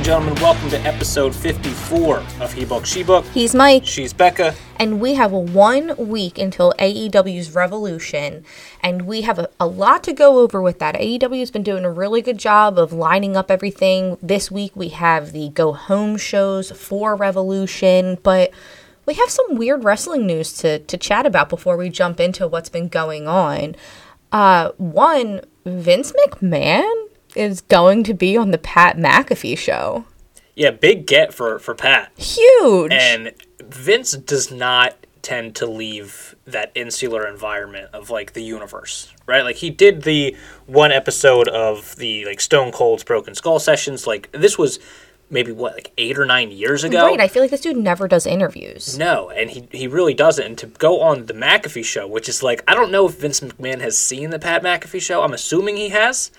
and gentlemen, welcome to episode 54 of He Book, She Book. He's Mike, She's Becca. and we have one week until AEW's Revolution, and we have a, a lot to go over with that. AEW's been doing a really good job of lining up everything. This week we have the go home shows for Revolution, but we have some weird wrestling news to, to chat about before we jump into what's been going on. Uh, one, Vince McMahon is going to be on the Pat McAfee show. Yeah, big get for, for Pat. Huge. And Vince does not tend to leave that insular environment of like the universe, right? Like he did the one episode of the like Stone Cold's Broken Skull sessions. Like this was maybe what like eight or nine years ago. Right, I feel like this dude never does interviews. No, and he, he really doesn't. And to go on the McAfee show, which is like, I don't know if Vince McMahon has seen the Pat McAfee show. I'm assuming he has,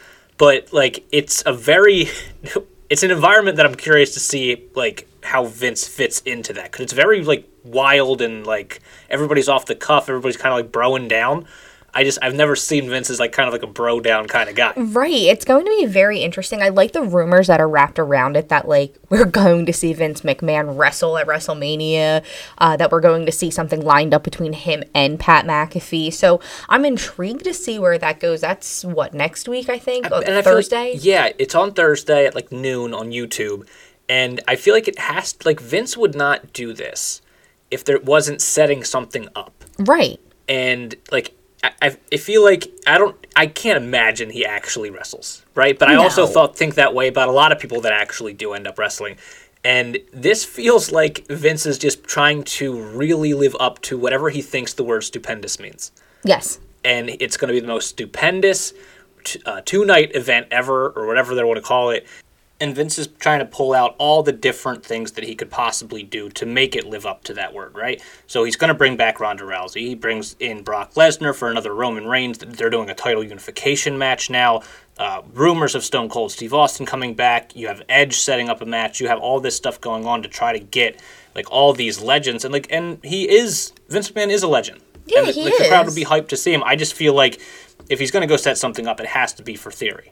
but like, it's a very, it's an environment that I'm curious to see like how Vince fits into that because it's very like wild and like everybody's off the cuff. Everybody's kind of like broing down. I just I've never seen Vince as like kind of like a bro down kind of guy. Right. It's going to be very interesting. I like the rumors that are wrapped around it that, like, we're going to see Vince McMahon wrestle at WrestleMania, uh, that we're going to see something lined up between him and Pat McAfee. So I'm intrigued to see where that goes. That's what, next week, I think? Oh, And I like- Thursday? yeah, it's on Thursday at like noon on YouTube, and I feel like it has like Vince would not do this if there wasn't setting something up, Right. and like I, I, feel like I don't I can't imagine he actually wrestles, right? But I also thought think that way about a lot of people that actually do end up wrestling. And this feels like Vince is just trying to really live up to whatever he thinks the word stupendous means Yes. and it's going to be the most stupendous t- uh, two night event ever, or whatever they want to call it. And Vince is trying to pull out all the different things that he could possibly do to make it live up to that word, right? So he's going to bring back Ronda Rousey. He brings in Brock Lesnar for another Roman Reigns. They're doing a title unification match now. Uh, rumors of Stone Cold Steve Austin coming back. You have Edge setting up a match. You have all this stuff going on to try to get like all these legends and like and he is Vince McMahon is a legend. Yeah, and, he like, the crowd is. would be hyped to see him. I just feel like if he's going to go set something up, it has to be for theory.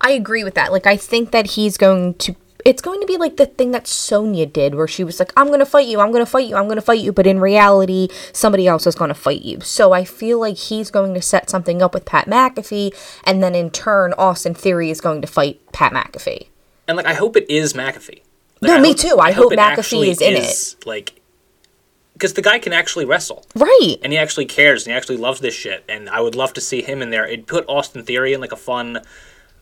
I agree with that. Like, I think that he's going to. It's going to be like the thing that Sonya did, where she was like, I'm going to fight you, I'm going to fight you, I'm going to fight you. But in reality, somebody else is going to fight you. So I feel like he's going to set something up with Pat McAfee. And then in turn, Austin Theory is going to fight Pat McAfee. And like, I hope it is McAfee. Like, No, I me too. I hope it McAfee is in it. Like, because the guy can actually wrestle. Right. And he actually cares, and he actually loves this shit. And I would love to see him in there. It'd put Austin Theory in like a fun.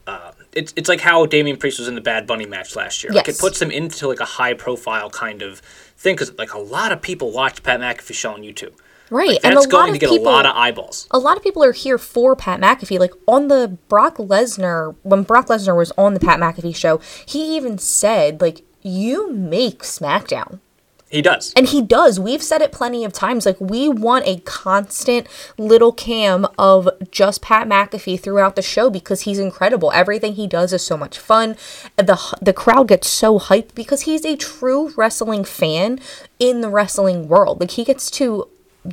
Uh, it's it's like how Damian Priest was in the Bad Bunny match last year. Like it puts them into like a high profile kind of thing because like a lot of people watch Pat McAfee show on YouTube. Right. Like, and a that's lot of to get people. a lot of eyeballs. a lot of people are here for Pat McAfee. Like on the Brock Lesnar, when Brock Lesnar was on the Pat McAfee show, he even said, like, you make SmackDown. He does. And he does. We've said it plenty of times. Like, we want a constant little cam of just Pat McAfee throughout the show because he's incredible. Everything he does is so much fun. The, the crowd gets so hyped because he's a true wrestling fan in the wrestling world. Like, he gets to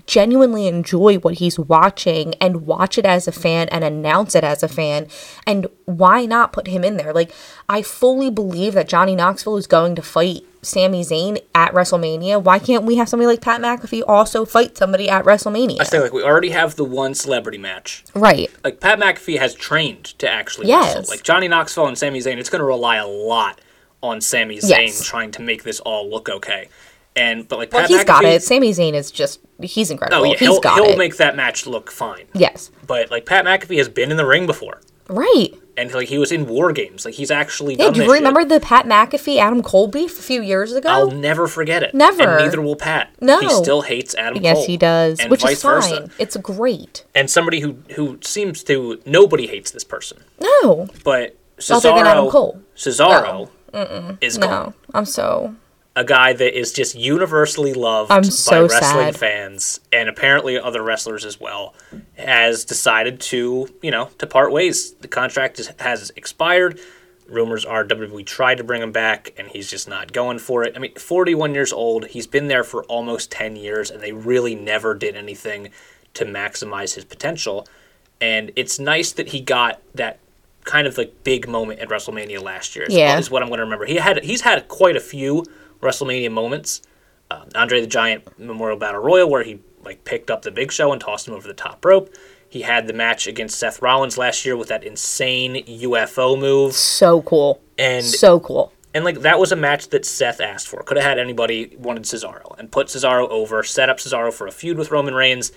genuinely enjoy what he's watching and watch it as a fan and announce it as a fan. And why not put him in there? Like, I fully believe that Johnny Knoxville is going to fight Sami Zayn at WrestleMania. Why can't we have somebody like Pat McAfee also fight somebody at WrestleMania? I say like we already have the one celebrity match. right. Like Pat McAfee has trained to actually Yes. wrestle. Like Johnny Knoxville and Sami Zayn, it's going to rely a lot on Sami Zayn Yes. trying to make this all look okay. And but like Well, Pat he's McAfee, got it. Sami Zayn is just, he's incredible. Oh yeah, he's he'll, got he'll it. make that match look fine. yes. But like Pat McAfee has been in the ring before, Right. and like he was in War Games. Like he's actually Yeah, done do you this shit. remember the Pat McAfee Adam Cole beef a few years ago? I'll never forget it. Never. And neither will Pat. No. He still hates Adam yes, Cole. he does, And which vice is fine. versa. It's great. And somebody who who seems to nobody hates this person. No, But Other than Adam Cesaro Cole. Cesaro is gone. no, I'm so a guy that is just universally loved I'm by wrestling sad. fans and apparently other wrestlers as well has decided to you know to part ways the contract is, has expired rumors are WWE tried to bring him back and he's just not going for it I mean 41 years old he's been there for almost 10 years and they really never did anything to maximize his potential and it's nice that he got that kind of like big moment at WrestleMania last year. Is, Yeah. is what I'm going to remember. He had he's had quite a few WrestleMania moments. Uh, Andre the Giant Memorial Battle Royal where he like picked up the Big Show and tossed him over the top rope. He had the match against Seth Rollins last year with that insane UFO move, So cool. and So cool. and like that was a match that Seth asked for. Could have had anybody wanted Cesaro and put Cesaro over, set up Cesaro for a feud with Roman Reigns.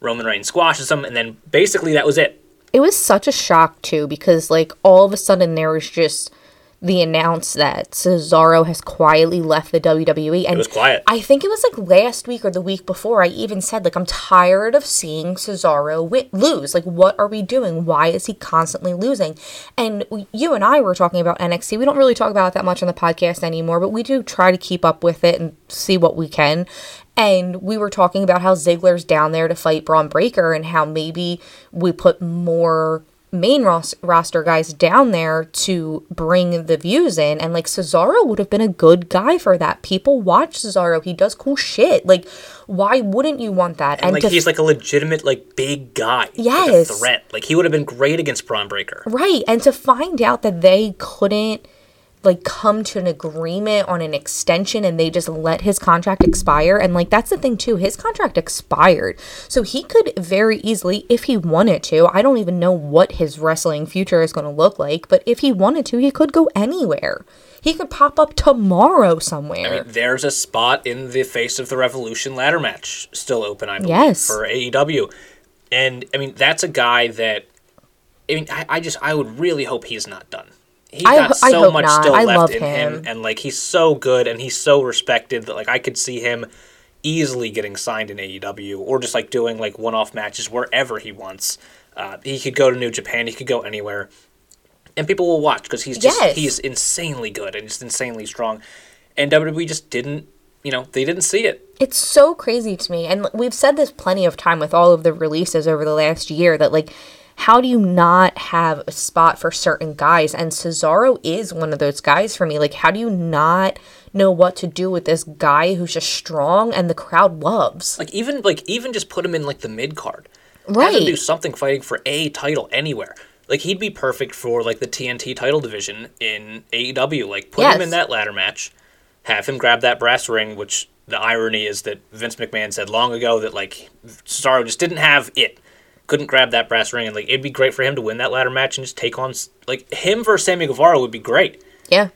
Roman Reigns squashes him, and then basically that was it. It was such a shock too because like all of a sudden there was just the announce that Cesaro has quietly left the WWE and It was quiet. I think it was like last week or the week before I even said like I'm tired of seeing Cesaro wi- lose. Like what are we doing? Why is he constantly losing? And we- you and I were talking about NXT. We don't really talk about it that much on the podcast anymore, but we do try to keep up with it and see what we can. And we were talking about how Ziggler's down there to fight Bron Breakker and how maybe we put more main ros- roster guys down there to bring the views in and like Cesaro would have been a good guy for that. People watch Cesaro. He does cool shit. Like why wouldn't you want that? And like to he's like a legitimate like big guy. like, a Yes. threat. Like he would have been great against Bron Breakker. Right. And to find out that they couldn't like come to an agreement on an extension and they just let his contract expire and like that's the thing too his contract expired so he could very easily if he wanted to i don't even know what his wrestling future is going to look like but if he wanted to he could go anywhere he could pop up tomorrow somewhere There's a spot in the face of the Revolution ladder match still open, I believe, Yes. for AEW. And I mean, that's a guy that I mean, I, I just I would really hope he's not done. He's I got I so hope much not. still I left love in him. him, and like he's so good and he's so respected that like I could see him easily getting signed in AEW or just like doing like one-off matches wherever he wants. Uh, he could go to New Japan. He could go anywhere, and people will watch because he's just Yes. he's insanely good and just insanely strong. And WWE just didn't, you know, they didn't see it. It's so crazy to me. And we've said this plenty of time with all of the releases over the last year that, like, how do you not have a spot for certain guys? And Cesaro is one of those guys for me. Like, how do you not know what to do with this guy who's just strong and the crowd loves? Like even like even just put him in like the mid card. Right. Have him do something fighting for a title anywhere. Like he'd be perfect for like the TNT title division in AEW. Like put him in that ladder match, have him grab that brass ring. Which the irony is that Vince McMahon said long ago that like Cesaro just didn't have it, couldn't grab that brass ring, and like it'd be great for him to win that ladder match and just take on like him versus Sammy Guevara would be great. Yeah.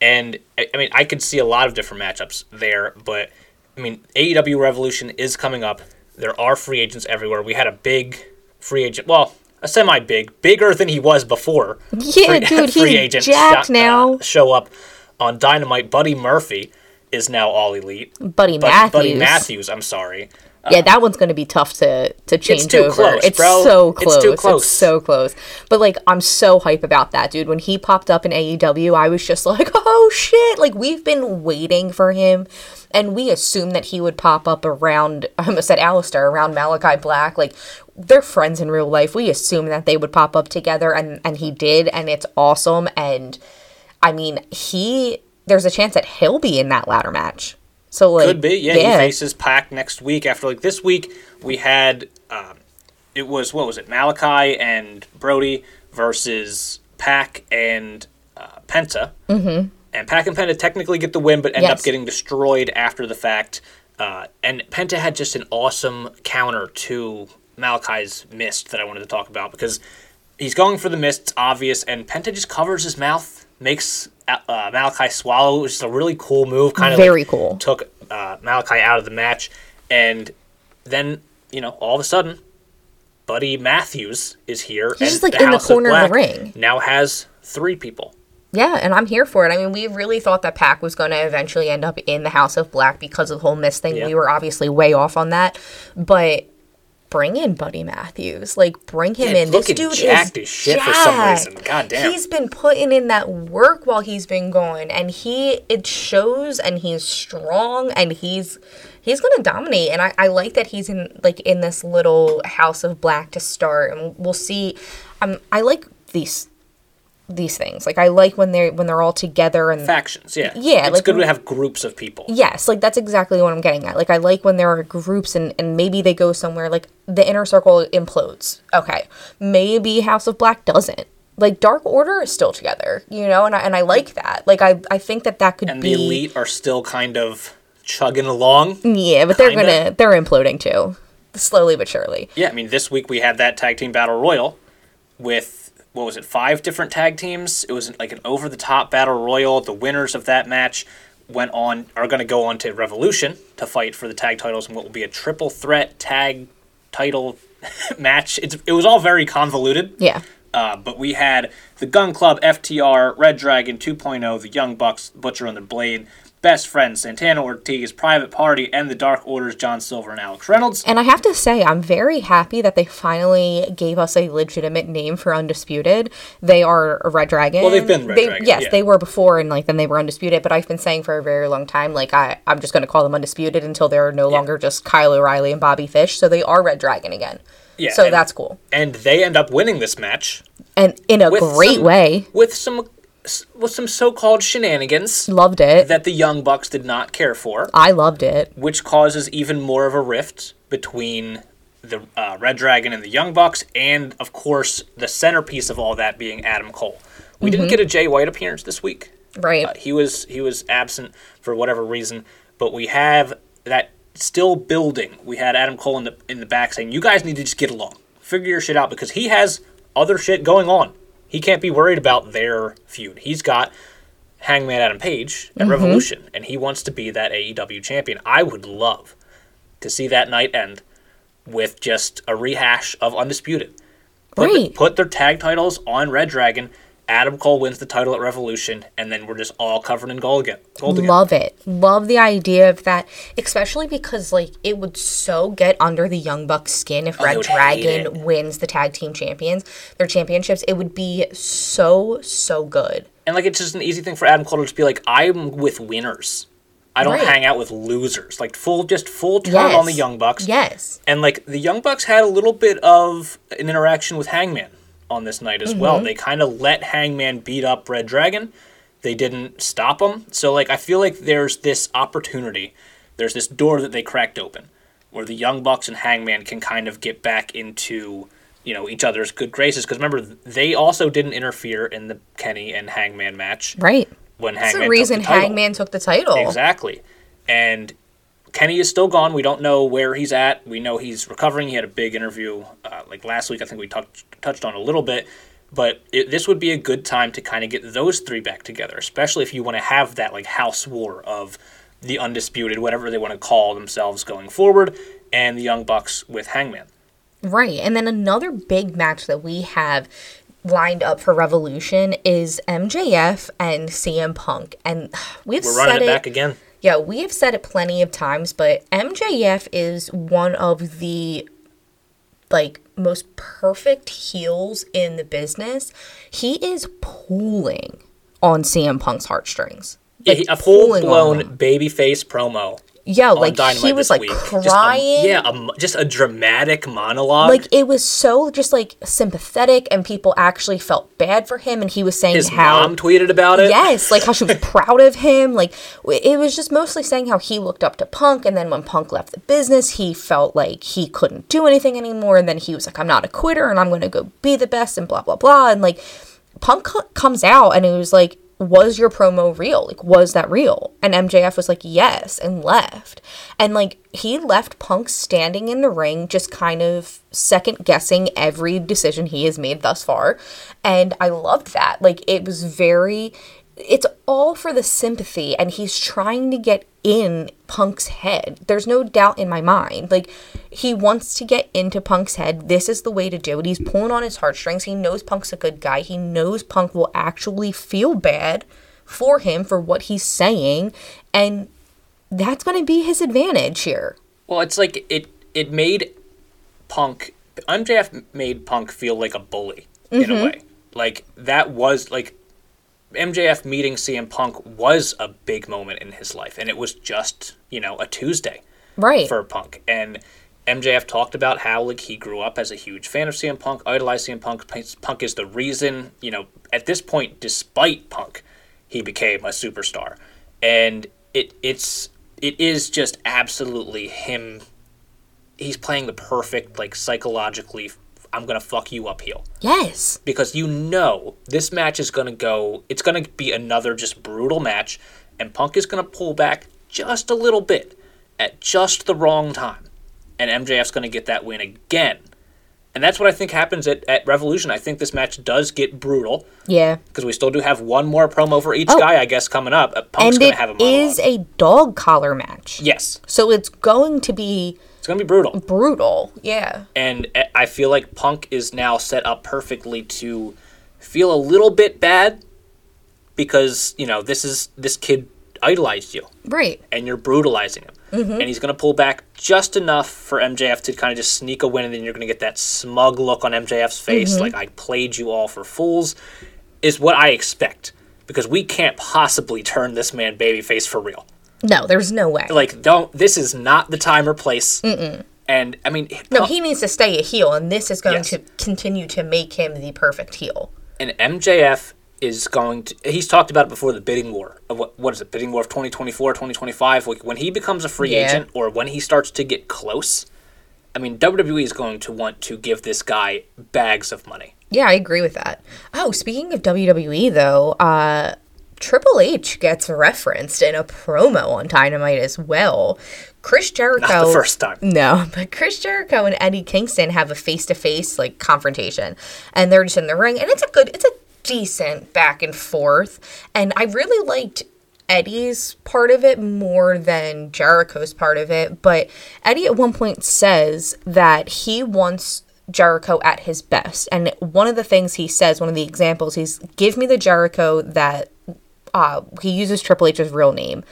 And I I mean, I could see a lot of different matchups there, but I mean, AEW Revolution is coming up. There are free agents everywhere. We had a big free agent, well, a semi big, bigger than he was before. Yeah, dude, he's jacked sho- now. uh, show up on Dynamite. Buddy Murphy is now all elite. Buddy But Matthews. Buddy Matthews, I'm sorry. Yeah, that one's going to be tough to to change too over. close, it's bro. so It's close. too close. so close. But like, I'm so hype about that, dude. When he popped up in AEW, I was just like, oh shit! Like we've been waiting for him, and we assumed that he would pop up around. I almost said Aleister around Malachi Black. Like they're friends in real life. We assumed that they would pop up together, and and he did, and it's awesome. And I mean, he there's a chance that he'll be in that ladder match. So like, Could be, yeah. He faces Pac next week. After like this week, we had um, it was what was it? Malachi and Brody versus Pac and uh, Penta. Mm-hmm. And Pac and Penta technically get the win, but end up getting destroyed after the fact. Uh, and Penta had just an awesome counter to Malachi's mist that I wanted to talk about because he's going for the mist, it's obvious, and Penta just covers his mouth, makes uh, Malachi swallow, which is a really cool move. Kind of Very cool. Took uh, Malachi out of the match, and then you know all of a sudden, Buddy Matthews is here. He's and just, like, in the corner of the ring. Now has three people. Yeah, and I'm here for it. I mean, we really thought that Pac was going to eventually end up in the House of Black because of the whole Miss thing. Yeah. We were obviously way off on that, but bring in Buddy Matthews. Like, bring him Yeah, in. this dude jacked is shit for some reason. God damn. He's been putting in that work while he's been going, and he it shows. And he's strong, and he's he's gonna dominate. And I, I like that he's in like in this little House of Black to start, and we'll see. Um, I like these these things. Like I like when they're when they're all together and Factions, yeah. Yeah, it's like- good to have groups of people. yes, like that's exactly what I'm getting at. Like I like when there are groups and and maybe they go somewhere like the inner circle implodes. Okay, maybe House of Black doesn't. Like Dark Order is still together, you know, and I, and I like that. Like I I think that that could And be And the elite are still kind of chugging along. yeah, but they're kinda. gonna they're imploding too, slowly but surely. Yeah, I mean, this week we had that tag team battle royal with what was it, five different tag teams. It was like an over the top battle royal. The winners of that match went on are going to go on to Revolution to fight for the tag titles and what will be a triple threat tag title match. It's, it was all very convoluted. Yeah. Uh, but we had the Gunn Club, FTR, Red Dragon 2.0, the Young Bucks, Butcher and the Blade, Best Friends, Santana Ortiz, Private Party, and the Dark Orders, John Silver and Alex Reynolds. And I have to say, I'm very happy that they finally gave us a legitimate name for Undisputed. They are a Red Dragon. Well, they've been Red They- Dragon, Yes, yeah. they were before, and like then they were Undisputed. But I've been saying for a very long time, like I, I'm just going to call them Undisputed until they're no longer just Kyle O'Reilly and Bobby Fish. So they are Red Dragon again. Yeah, So and- that's cool, And they end up winning this match and in a great some- way. with some with some so-called shenanigans Loved it. that the Young Bucks did not care for, I loved it. which causes even more of a rift between the uh, Red Dragon and the Young Bucks, and of course the centerpiece of all that being Adam Cole. We didn't get a Jay White appearance this week. Right. Uh, he was he was absent for whatever reason, but we have that still building. We had Adam Cole in the in the back saying, "You guys need to just get along, figure your shit out," because he has other shit going on. He can't be worried about their feud. He's got Hangman Adam Page at mm-hmm. Revolution, and he wants to be that AEW champion. I would love to see that night end with just a rehash of Undisputed. Put, the- put their tag titles on Red Dragon. Adam Cole wins the title at Revolution, and then we're just all covered in gold again. Gold again. Love it. Love the idea of that, especially because like it would so get under the Young Bucks skin if oh, they Red would hate it. Dragon wins the tag team champions, their championships. It would be so so good. And like it's just an easy thing for Adam Cole to just be like, I'm with winners. I don't Right. hang out with losers. Like full, just full turn Yes. on the Young Bucks. Yes. And like the Young Bucks had a little bit of an interaction with Hangman on this night as mm-hmm. well. They kind of let Hangman beat up Red Dragon. They didn't stop him. So like I feel like there's this opportunity. There's this door that they cracked open where the Young Bucks and Hangman can kind of get back into you know each other's good graces because remember they also didn't interfere in the Kenny and Hangman match Right. when That's Hangman the reason took the. Hangman took the title. Exactly. And Kenny is still gone. We don't know where he's at. We know he's recovering. He had a big interview uh, like last week. I think we touched touched on a little bit. But it, this would be a good time to kind of get those three back together, especially if you want to have that like house war of the undisputed, whatever they want to call themselves going forward, and the Young Bucks with Hangman. Right. And then another big match that we have lined up for Revolution is MJF and CM Punk. And we've We're running it it back again. Yeah, we have said it plenty of times, but MJF is one of the like most perfect heels in the business. He is pulling on CM Punk's heartstrings. Yeah, he- a full blown babyface promo Yeah, like Dynamite he was like week. Just a- crying. yeah, a just a dramatic monologue. Like it was so just like sympathetic and people actually felt bad for him and he was saying His how mom tweeted about it. Yes, like how she was proud of him. Like it was just mostly saying how he looked up to Punk, and then when Punk left the business, he felt like he couldn't do anything anymore, and then he was like, "I'm not a quitter, and I'm going to go be the best," and blah blah blah, and like Punk co- comes out, and it was like. Was your promo real? Like, was that real? And MJF was like, yes, and left. And like, he left Punk standing in the ring, just kind of second guessing every decision he has made thus far. And I loved that. Like, it was very, it's all for the sympathy and he's trying to get in punk's head. There's no doubt in my mind. Like he wants to get into punk's head. This is the way to do it. He's pulling on his heartstrings. He knows punk's a good guy. He knows punk will actually feel bad for him for what he's saying and that's going to be his advantage here. Well, it's like it it made Punk MJF made Punk feel like a bully in Mm-hmm. a way. Like that was like MJF meeting CM Punk was a big moment in his life, and it was just you know a Tuesday right for Punk. And MJF talked about how like he grew up as a huge fan of CM Punk, idolized CM Punk. Punk is the reason you know at this point, despite Punk, he became a superstar, and it it's it is just absolutely him. He's playing the perfect like psychologically I'm gonna fuck you up heel Yes. because you know this match is gonna go. It's gonna be another just brutal match, and Punk is gonna pull back just a little bit at just the wrong time, and MJF's gonna get that win again. And that's what I think happens at, at Revolution. I think this match does get brutal Yeah. because we still do have one more promo for each Oh. guy, I guess, coming up. Punk's And gonna it have a monologue. is a dog collar match. yes, So it's going to be it's gonna be brutal. brutal. Yeah. and I feel like Punk is now set up perfectly to feel a little bit bad because you know this is this kid idolized you Right. and you're brutalizing him, mm-hmm. and he's gonna pull back just enough for MJF to kind of just sneak a win, and then you're gonna get that smug look on MJF's face, mm-hmm. like I played you all for fools, is what I expect because we can't possibly turn this man babyface for real. No, there's no way. Like, don't. This is not the time or place. And I mean, no, he needs to stay a heel, and this is going Yes. to continue to make him the perfect heel. and MJF is going to he's talked about it before the bidding war of what what is it bidding war of 2024 2025 like when he becomes a free Yeah. agent or when he starts to get close I mean WWE is going to want to give this guy bags of money Yeah, I agree with that. Oh, speaking of WWE though, uh Triple H gets referenced in a promo on Dynamite as well. Chris Jericho not the first time No, but Chris Jericho and Eddie Kingston have a face to face like confrontation, and they're just in the ring, and it's a good, it's a decent back and forth, and I really liked Eddie's part of it more than Jericho's part of it. But Eddie at one point says that he wants Jericho at his best, and one of the things he says, one of the examples, he's give me the Jericho that uh, he uses Triple H's real name.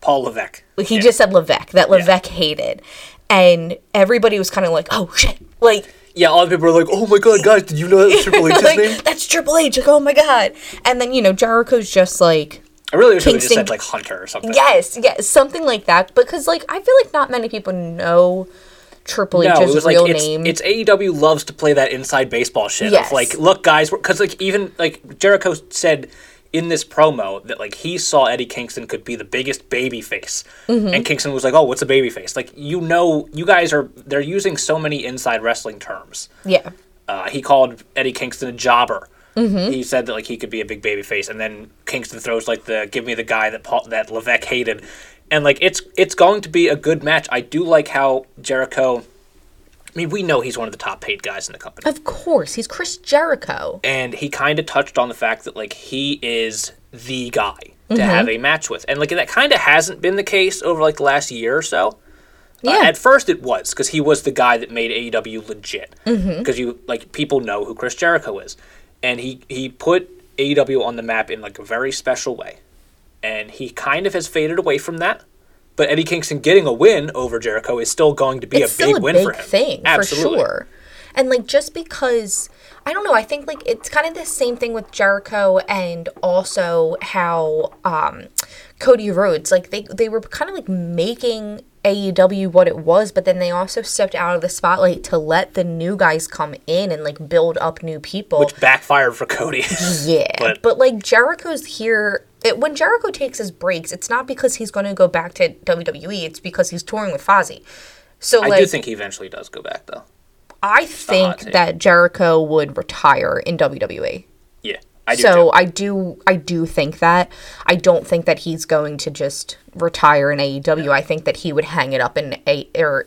Paul Levesque He Yeah. just said Levesque, that Levesque hated. And everybody was kind of like, oh shit. Like, yeah all the people are like oh my god guys did you know that was Triple H's like name that's Triple H. Like, oh my God. And then, you know, Jericho's just like, I really wish they just said like Hunter or something yes, yes, something like that. Because, like, I feel like not many people know Triple no, H's it was real like it's, name. it's AEW loves to play that inside baseball shit. Yes. Of like, look, guys, because like even like Jericho said in this promo that like he saw Eddie Kingston could be the biggest baby face, Mm-hmm. and Kingston was like, "Oh, what's a baby face?" Like you know, you guys are they're using so many inside wrestling terms. yeah. Uh, he called Eddie Kingston a jobber. Mm-hmm. He said that like he could be a big baby face, and then Kingston throws like the "Give me the guy that Paul, that Levesque hated," and like it's it's going to be a good match. I do like how Jericho. I mean, we know he's one of the top paid guys in the company, Of course. He's Chris Jericho. and he kind of touched on the fact that like he is the guy to Mm-hmm. have a match with, and like that kind of hasn't been the case over like the last year or so. Uh, Yeah. at first, it was because he was the guy that made AEW legit. Because Mm-hmm. you like people know who Chris Jericho is, and he he put AEW on the map in like a very special way, and he kind of has faded away from that. But Eddie Kingston getting a win over Jericho is still going to be it's a big a win big for him. thing Absolutely. for sure and like just because i don't know i think like it's kind of the same thing with jericho and also how um cody rhodes like they they were kind of like making AEW what it was, but then they also stepped out of the spotlight to let the new guys come in and like build up new people. Which backfired for Cody. Yeah, But- but, like Jericho's here. It, when Jericho takes his breaks, it's not because he's going to go back to WWE. It's because he's touring with Fozzy. So I like, do think he eventually does go back though. I think that Jericho would retire in WWE. Yeah, I do So too. I do, I do think that. I don't think that he's going to just retire in AEW. I think that he would hang it up in a or.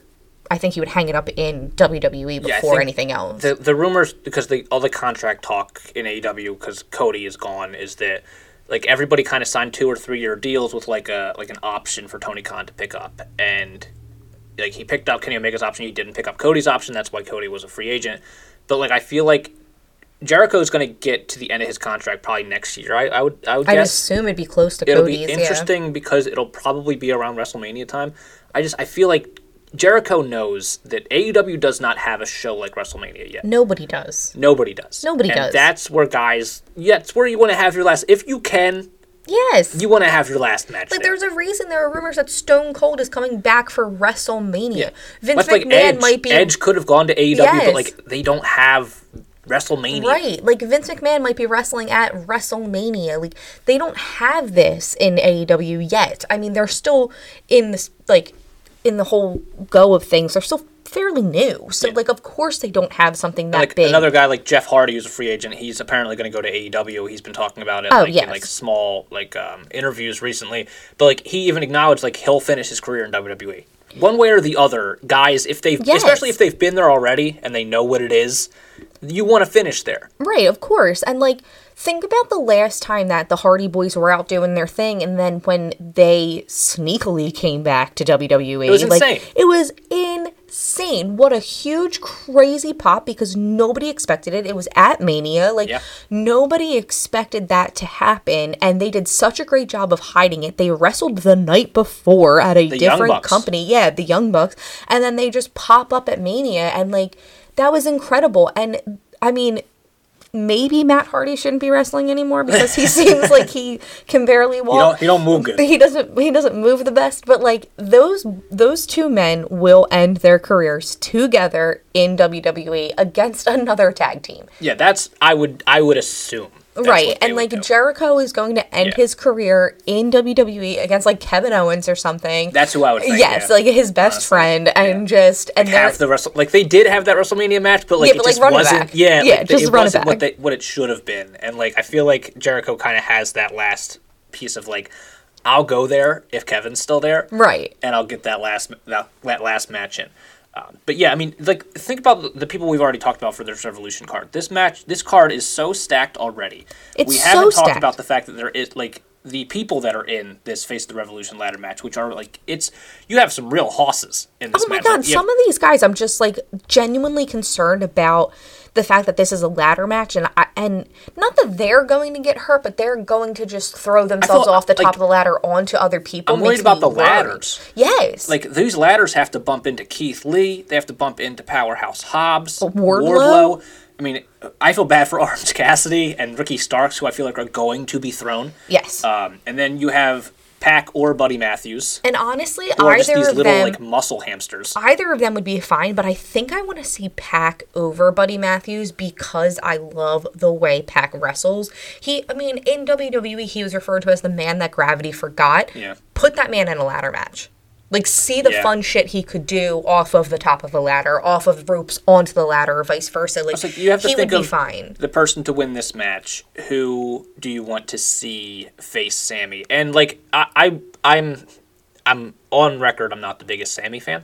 I think he would hang it up in WWE before think anything else. The the rumors because the all the contract talk in AEW because Cody is gone is that like everybody kind of signed two or three year deals with like a like an option for Tony Khan to pick up and like he picked up Kenny Omega's option he didn't pick up Cody's option that's why Cody was a free agent but like I feel like Jericho is going to get to the end of his contract probably next year I, I would I would I'd guess assume it'd be close to it'll Cody's. be yeah. interesting because it'll probably be around WrestleMania time. I just I feel like Jericho knows that AEW does not have a show like WrestleMania yet. Nobody does. Nobody does. Nobody and does. That's where guys. Yeah, that's where you want to have your last. If you can, Yes. you want to have your last match. like there. there's a reason there are rumors that Stone Cold is coming back for WrestleMania. Vince Much McMahon like Edge. might be Edge could have gone to AEW, Yes. but like they don't have WrestleMania. Right. Like Vince McMahon might be wrestling at WrestleMania. Like they don't have this in AEW yet. I mean, they're still in this like in the whole go of things. They're still fairly new. So like of course they don't have something that like big. another guy like Jeff Hardy, who's a free agent. He's apparently going to go to AEW. He's been talking about it Oh, like, in like small like um, interviews recently. But like he even acknowledged like he'll finish his career in WWE. One way or the other, guys, if they've Yes. especially if they've been there already and they know what it is, you want to finish there. Right, of course. And like think about the last time that the Hardy Boys were out doing their thing and then when they sneakily came back to WWE. It was like insane. it was insane. What a huge crazy pop because nobody expected it. It was at Mania. Like Yeah. nobody expected that to happen and they did such a great job of hiding it. They wrestled the night before at a Young different company. Yeah, the Young Bucks. And then they just pop up at Mania and like that was incredible. And I mean, maybe Matt Hardy shouldn't be wrestling anymore because he seems like he can barely walk. don't he don't move good. He doesn't he doesn't move the best, but like those those two men will end their careers together in WWE against another tag team. Yeah, that's I would I would assume. That's right. And like do. Jericho is going to end Yeah. his career in WWE against like Kevin Owens or something. That's who I would think. yes, yeah. like his best Honestly, friend and just and they're have the wrestle like they did have that WrestleMania match, but like Yeah, it but, like, just run wasn't. back. Yeah, Yeah, like, just it run it wasn't what back. they what it should have been. And like I feel like Jericho kind of has that last piece of like, I'll go there if Kevin's still there, right. and I'll get that last that, that last match in. Um, but yeah, I mean, like think about the- people we've already talked about for this Revolution card. This match, this card is so stacked already. It's we haven't talked stacked. about the fact that there is like the people that are in this Face the Revolution ladder match, which are like it's you have some real hosses in this Oh my match. god, Like, you have- some of these guys I'm just like genuinely concerned about the fact that this is a ladder match and I, and not that they're going to get hurt, but they're going to just throw themselves feel, off the top like, of the ladder onto other people. I'm worried about the worried. ladders. Yes. like these ladders have to bump into Keith Lee. They have to bump into Powerhouse Hobbs, Wardlow? I mean, I feel bad for Orange Cassidy and Ricky Starks, who I feel like are going to be thrown. yes. Um, and then you have Pac or Buddy Matthews, and honestly, or just either these of little them like muscle hamsters. either of them would be fine, but I think I want to see Pac over Buddy Matthews because I love the way Pac wrestles. He, I mean, in WWE, he was referred to as the man that gravity forgot. Yeah. Put that man in a ladder match. Like, see the Yeah. fun shit he could do off of the top of the ladder, off of ropes onto the ladder, or vice versa. Like, like you have to he think would be of fine. the person to win this match. Who do you want to see face Sammy? And like I, I I'm I'm on record. I'm not the biggest Sammy fan.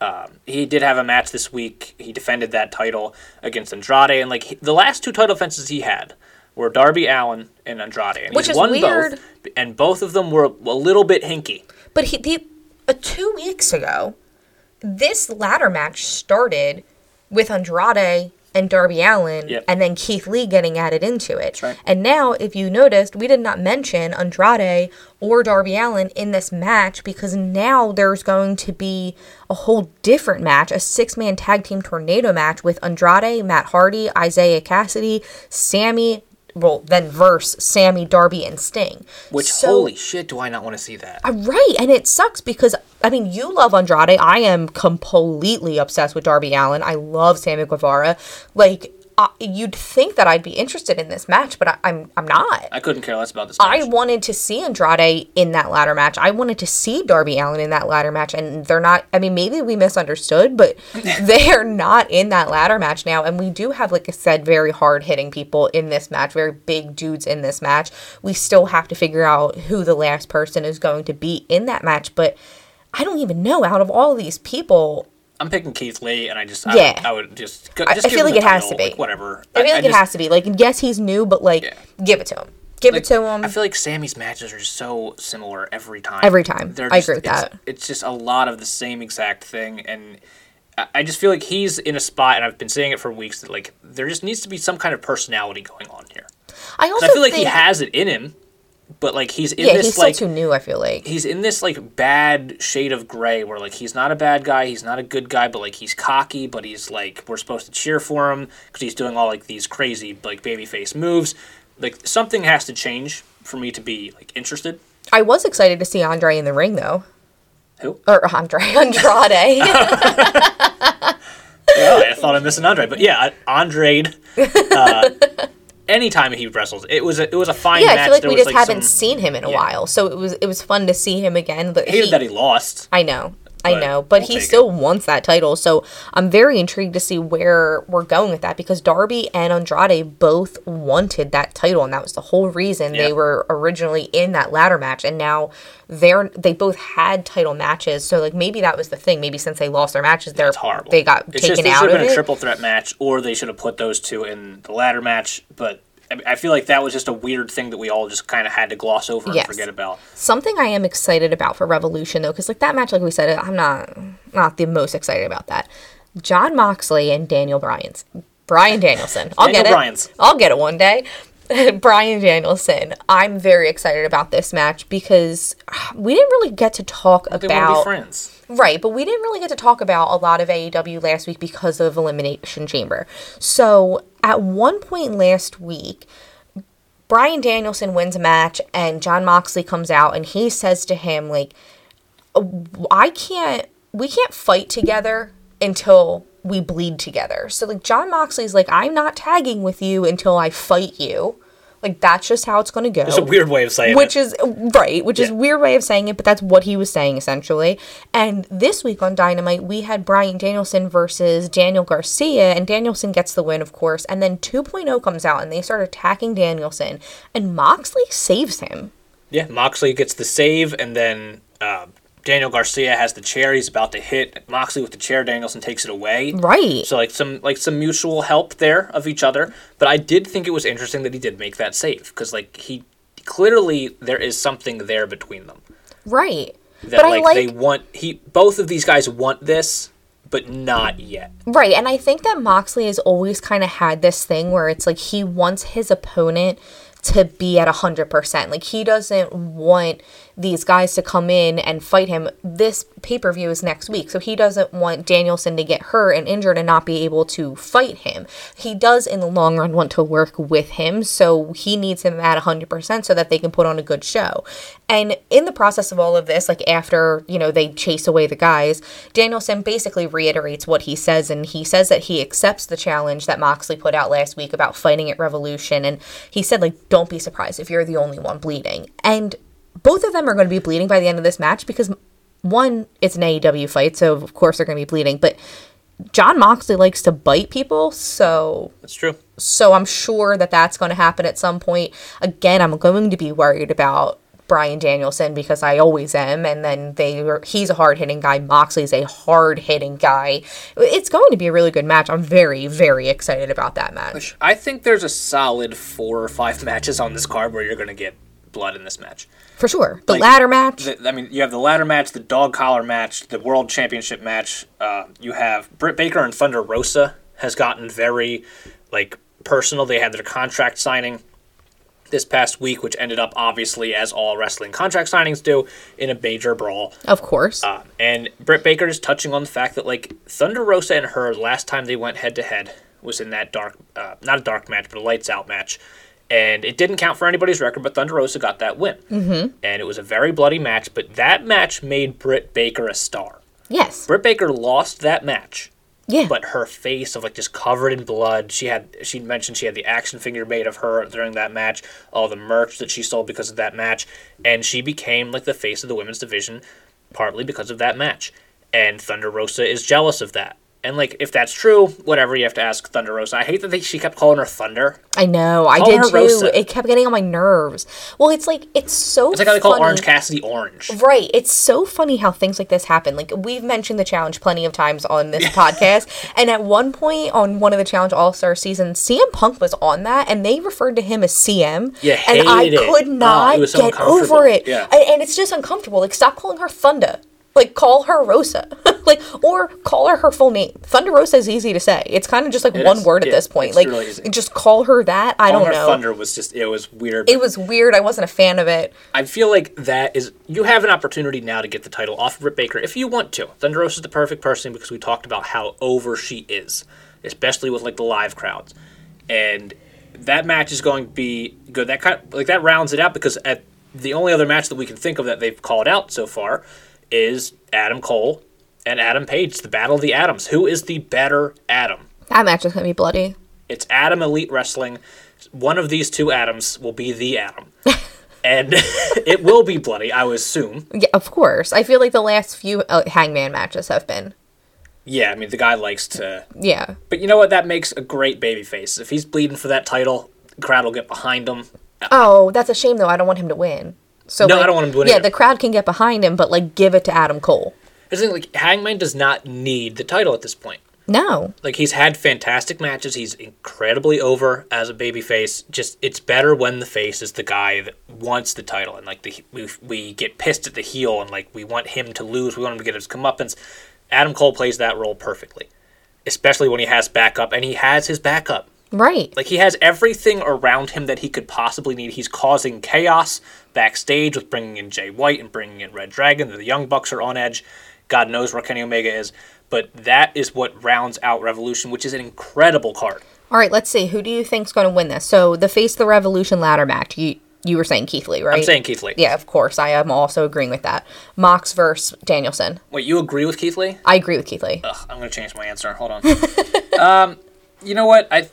Um, he did have a match this week. He defended that title against Andrade, and like he- the last two title defenses he had were Darby Allin and Andrade, and Which he's is won weird. both. And both of them were a little bit hinky. But he, the, uh, Uh, two weeks ago, this ladder match started with Andrade and Darby Allin, Yep. and then Keith Lee getting added into it. right. And now, if you noticed, we did not mention Andrade or Darby Allin in this match because now there's going to be a whole different match, a six man tag team tornado match with Andrade, Matt Hardy, Isiah Kassidy, Sammy. Well, then verse Sammy, Darby, and Sting. Which So- holy shit, do I not want to see that? uh, Right, and it sucks because I mean you love Andrade. I am completely obsessed with Darby Allin. I love Sammy Guevara. Like uh, you'd think that I'd be interested in this match, but I, I'm I'm not. I couldn't care less about this. I wanted to see Andrade in that ladder match. I wanted to see Darby Allin in that ladder match, and they're not. I mean, maybe we misunderstood, but they are not in that ladder match now. And we do have, like I said, very hard hitting people in this match, very big dudes in this match. We still have to figure out who the last person is going to be in that match, but I don't even know out of all these people. I'm picking Keith Lee, and I just I, Yeah. would, I would just, go, I- just I feel like it has to be. like, whatever. I feel like it just- has to be like yes, he's new, but like Yeah. give it to him. Give like, it to him. I feel like Sammy's matches are so similar every time. Every time. They're I just- agree with it's, that. It's just a lot of the same exact thing, and I- I just feel like he's in a spot, and I've been saying it for weeks that like there just needs to be some kind of personality going on here. I also I feel like he has it in him, but like he's in Yeah, this he's still like too new. I feel like. he's in this like bad shade of gray where like he's not a bad guy, he's not a good guy, but like he's cocky, but he's like we're supposed to cheer for him because he's doing all like these crazy like babyface moves. Like something has to change for me to be like interested. I was excited to see Andre in the ring though. Who? Or Andre Andrade. Oh, I thought I missed an Andre, but yeah, Andre. Uh, anytime he wrestles, it was a it was a fine yeah, match. I feel like there we just like havened some, seen him in a yeah. while, so it was it was fun to see him again. But I hated he- that he lost. I know. I know, but we'll he still it. wants that title. So I'm very intrigued to see where we're going with that because Darby and Andrade both wanted that title, and that was the whole reason Yeah. they were originally in that ladder match. And now they're they both had title matches. So like maybe that was the thing. Maybe since they lost their matches, they're horrible. they got it's taken just, out should have been it. a triple threat match, or they should have put those two in the ladder match. But I- I feel like that was just a weird thing that we all just kind of had to gloss over Yes. and forget about. Something I am excited about for Revolution though, because like that match, like we said, I'm not not the most excited about that. Jon Moxley and Daniel Bryan's Brian Danielson. I'll Daniel get it. Bryan's. I'll get it one day. Brian Danielson. I'm very excited about this match because ah, we didn't really get to talk to about be friends. Right, but we didn't really get to talk about a lot of AEW last week because of Elimination Chamber. So, at one point last week, Brian Danielson wins a match and Jon Moxley comes out and he says to him like oh, I can't we can't fight together until we bleed together. So like Jon Moxley's like I'm not tagging with you until I fight you. Like that's just how it's going to go It's a weird way of saying it. which it. is right which is Yeah. a weird way of saying it but that's what he was saying essentially and this week on dynamite we had brian danielson versus daniel garcia and danielson gets the win of course and then 2.0 comes out and they start attacking danielson and moxley saves him Yeah, Moxley gets the save, and then uh, Daniel Garcia has the chair. He's about to hit Moxley with the chair. Danielson takes it away. right So like some like some mutual help there of each other. But I did think it was interesting that he did make that save because like he clearly there is something there between them right that but like, like they want he both of these guys want this but not yet. Right, and I think that Moxley has always kind of had this thing where it's like he wants his opponent to be at 100%. Like he doesn't want these guys to come in and fight him. This pay-per-view is next week, so he doesn't want Danielson to get hurt and injured and not be able to fight him. He does in the long run want to work with him, so he needs him at 100% so that they can put on a good show. And in the process of all of this, like after, you know, they chase away the guys, Danielson basically reiterates what he says and he says that he accepts the challenge that Moxley put out last week about fighting at Revolution and he said like don't be surprised if you're the only one bleeding. And both of them are going to be bleeding by the end of this match because one it's an AEW fight, so of course they're going to be bleeding, but Jon Moxley likes to bite people, so That's true. so I'm sure that that's going to happen at some point. Again, I'm going to be worried about Brian Danielson because I always am, and then they were, he's a hard hitting guy. Moxley's a hard hitting guy. It's going to be a really good match. I'm very very excited about that match. I think there's a solid four or five matches on this card where you're going to get blood in this match. For sure. The Like, ladder match. The, I mean, you have the ladder match, the dog collar match, the world championship match. Uh, you have Britt Baker and Thunder Rosa has gotten very like personal. They had their contract signing this past week, which ended up obviously as all wrestling contract signings do in a major brawl. of course. Uh, and Britt Baker is touching on the fact that like Thunder Rosa and her last time they went head to head was in that dark, uh, not a dark match, but a lights out match, and it didn't count for anybody's record. But Thunder Rosa got that win, mm-hmm. and it was a very bloody match. But that match made Britt Baker a star. yes. Britt Baker lost that match, Yeah. but her face of like just covered in blood. She had she mentioned she had the action figure made of her during that match, all the merch that she sold because of that match, and she became like the face of the women's division, partly because of that match. And Thunder Rosa is jealous of that. And like if that's true, whatever you have to ask Thunder Rosa. I hate that they, she kept calling her Thunder. I know. I Call did too. Rosa. It kept getting on my nerves. Well, it's like it's so It's like how they call funny. Orange Cassidy Orange. Right. It's so funny how things like this happen. Like we've mentioned the challenge plenty of times on this podcast. And at one point on one of the challenge all star seasons, CM Punk was on that and they referred to him as CM. Yeah, and I it. could Oh, not it so get over it. Yeah. And, and it's just uncomfortable. Like stop calling her Thunder. Like call her Rosa. like or call her her full name. Thunder Rosa is easy to say. It's kind of just like It one is. word at this point. it's Like really easy. just call her that. I Calling don't her know. Thunder was just it was weird. It was weird. I wasn't a fan of it. I feel like that is you have an opportunity now to get the title off of Britt Baker if you want to. Thunder Rosa is the perfect person because we talked about how over she is, especially with like the live crowds, and that match is going to be good. That kind of, like that rounds it out because at the only other match that we can think of that they've called out so far is Adam Cole and Adam Page, the Battle of the Atoms. Who is the better Adam? That match is gonna be bloody. It's Adam Elite Wrestling. One of these two Adams will be the Adam. and it will be bloody, I would assume. Yeah, of course. I feel like the last few uh, Hangman matches have been. Yeah, I mean the guy likes to, Yeah. but you know what? That makes a great babyface. If he's bleeding for that title, the crowd will get behind him. Oh, that's a shame though. I don't want him to win. So No, I don't want him to win Yeah, either. the crowd can get behind him, but like give it to Adam Cole. I think like Hangman does not need the title at this point. No. Like he's had fantastic matches. He's incredibly over as a babyface. Just it's better when the face is the guy that wants the title, and like the we, we get pissed at the heel, and like we want him to lose. We want him to get his comeuppance. Adam Cole plays that role perfectly, especially when he has backup, and he has his backup. Right. Like he has everything around him that he could possibly need. He's causing chaos backstage with bringing in Jay White and bringing in Red Dragon. The Young Bucks are on edge. God knows where Kenny Omega is, but that is what rounds out Revolution, which is an incredible card. All right, let's see. Who do you think's going to win this? So the Face the Revolution ladder match. You you were saying Keith Lee, right? I'm saying Keith Lee. Yeah, of course. I am also agreeing with that. Mox versus Danielson. Wait, you agree with Keith Lee? I agree with Keith Lee. Ugh, I'm gonna change my answer. Hold on. um, you know what? I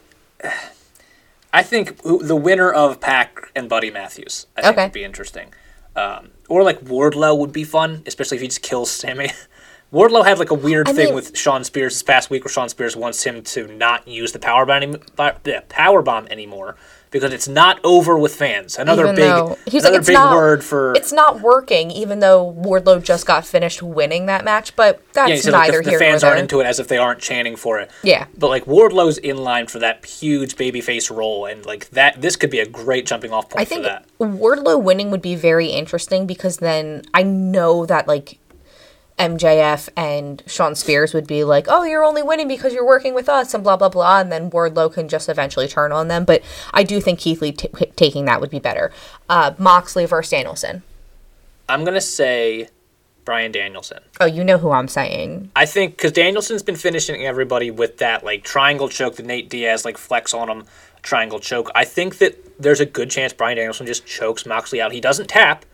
I think the winner of Pac and Buddy Matthews. I think Okay. would be interesting. Um, or like Wardlow would be fun, especially if he just kills Sammy. Wardlow had like a weird I thing mean- with Shawn Spears this past week, where Shawn Spears wants him to not use the power bomb, any- the power bomb anymore because it's not over with fans. Another Even big, though he's another like big not word for it's not working. Even though Wardlow just got finished winning that match, but that's yeah. Said neither the, the here fans nor aren't into it as if they aren't chanting for it. Yeah. But like Wardlow's in line for that huge babyface role, and like that, this could be a great jumping off point I think for that. Wardlow winning would be very interesting because then I know that like MJF and Shawn Spears would be like, "Oh, you're only winning because you're working with us," and blah blah blah, and then Wardlow can just eventually turn on them. But I do think Keith Lee t- taking that would be better. Uh, Moxley versus Danielson. I'm gonna say Bryan Danielson. Oh, you know who I'm saying. I think because Danielson's been finishing everybody with that like triangle choke that Nate Diaz like flex on him, triangle choke. I think that there's a good chance Bryan Danielson just chokes Moxley out. He doesn't tap,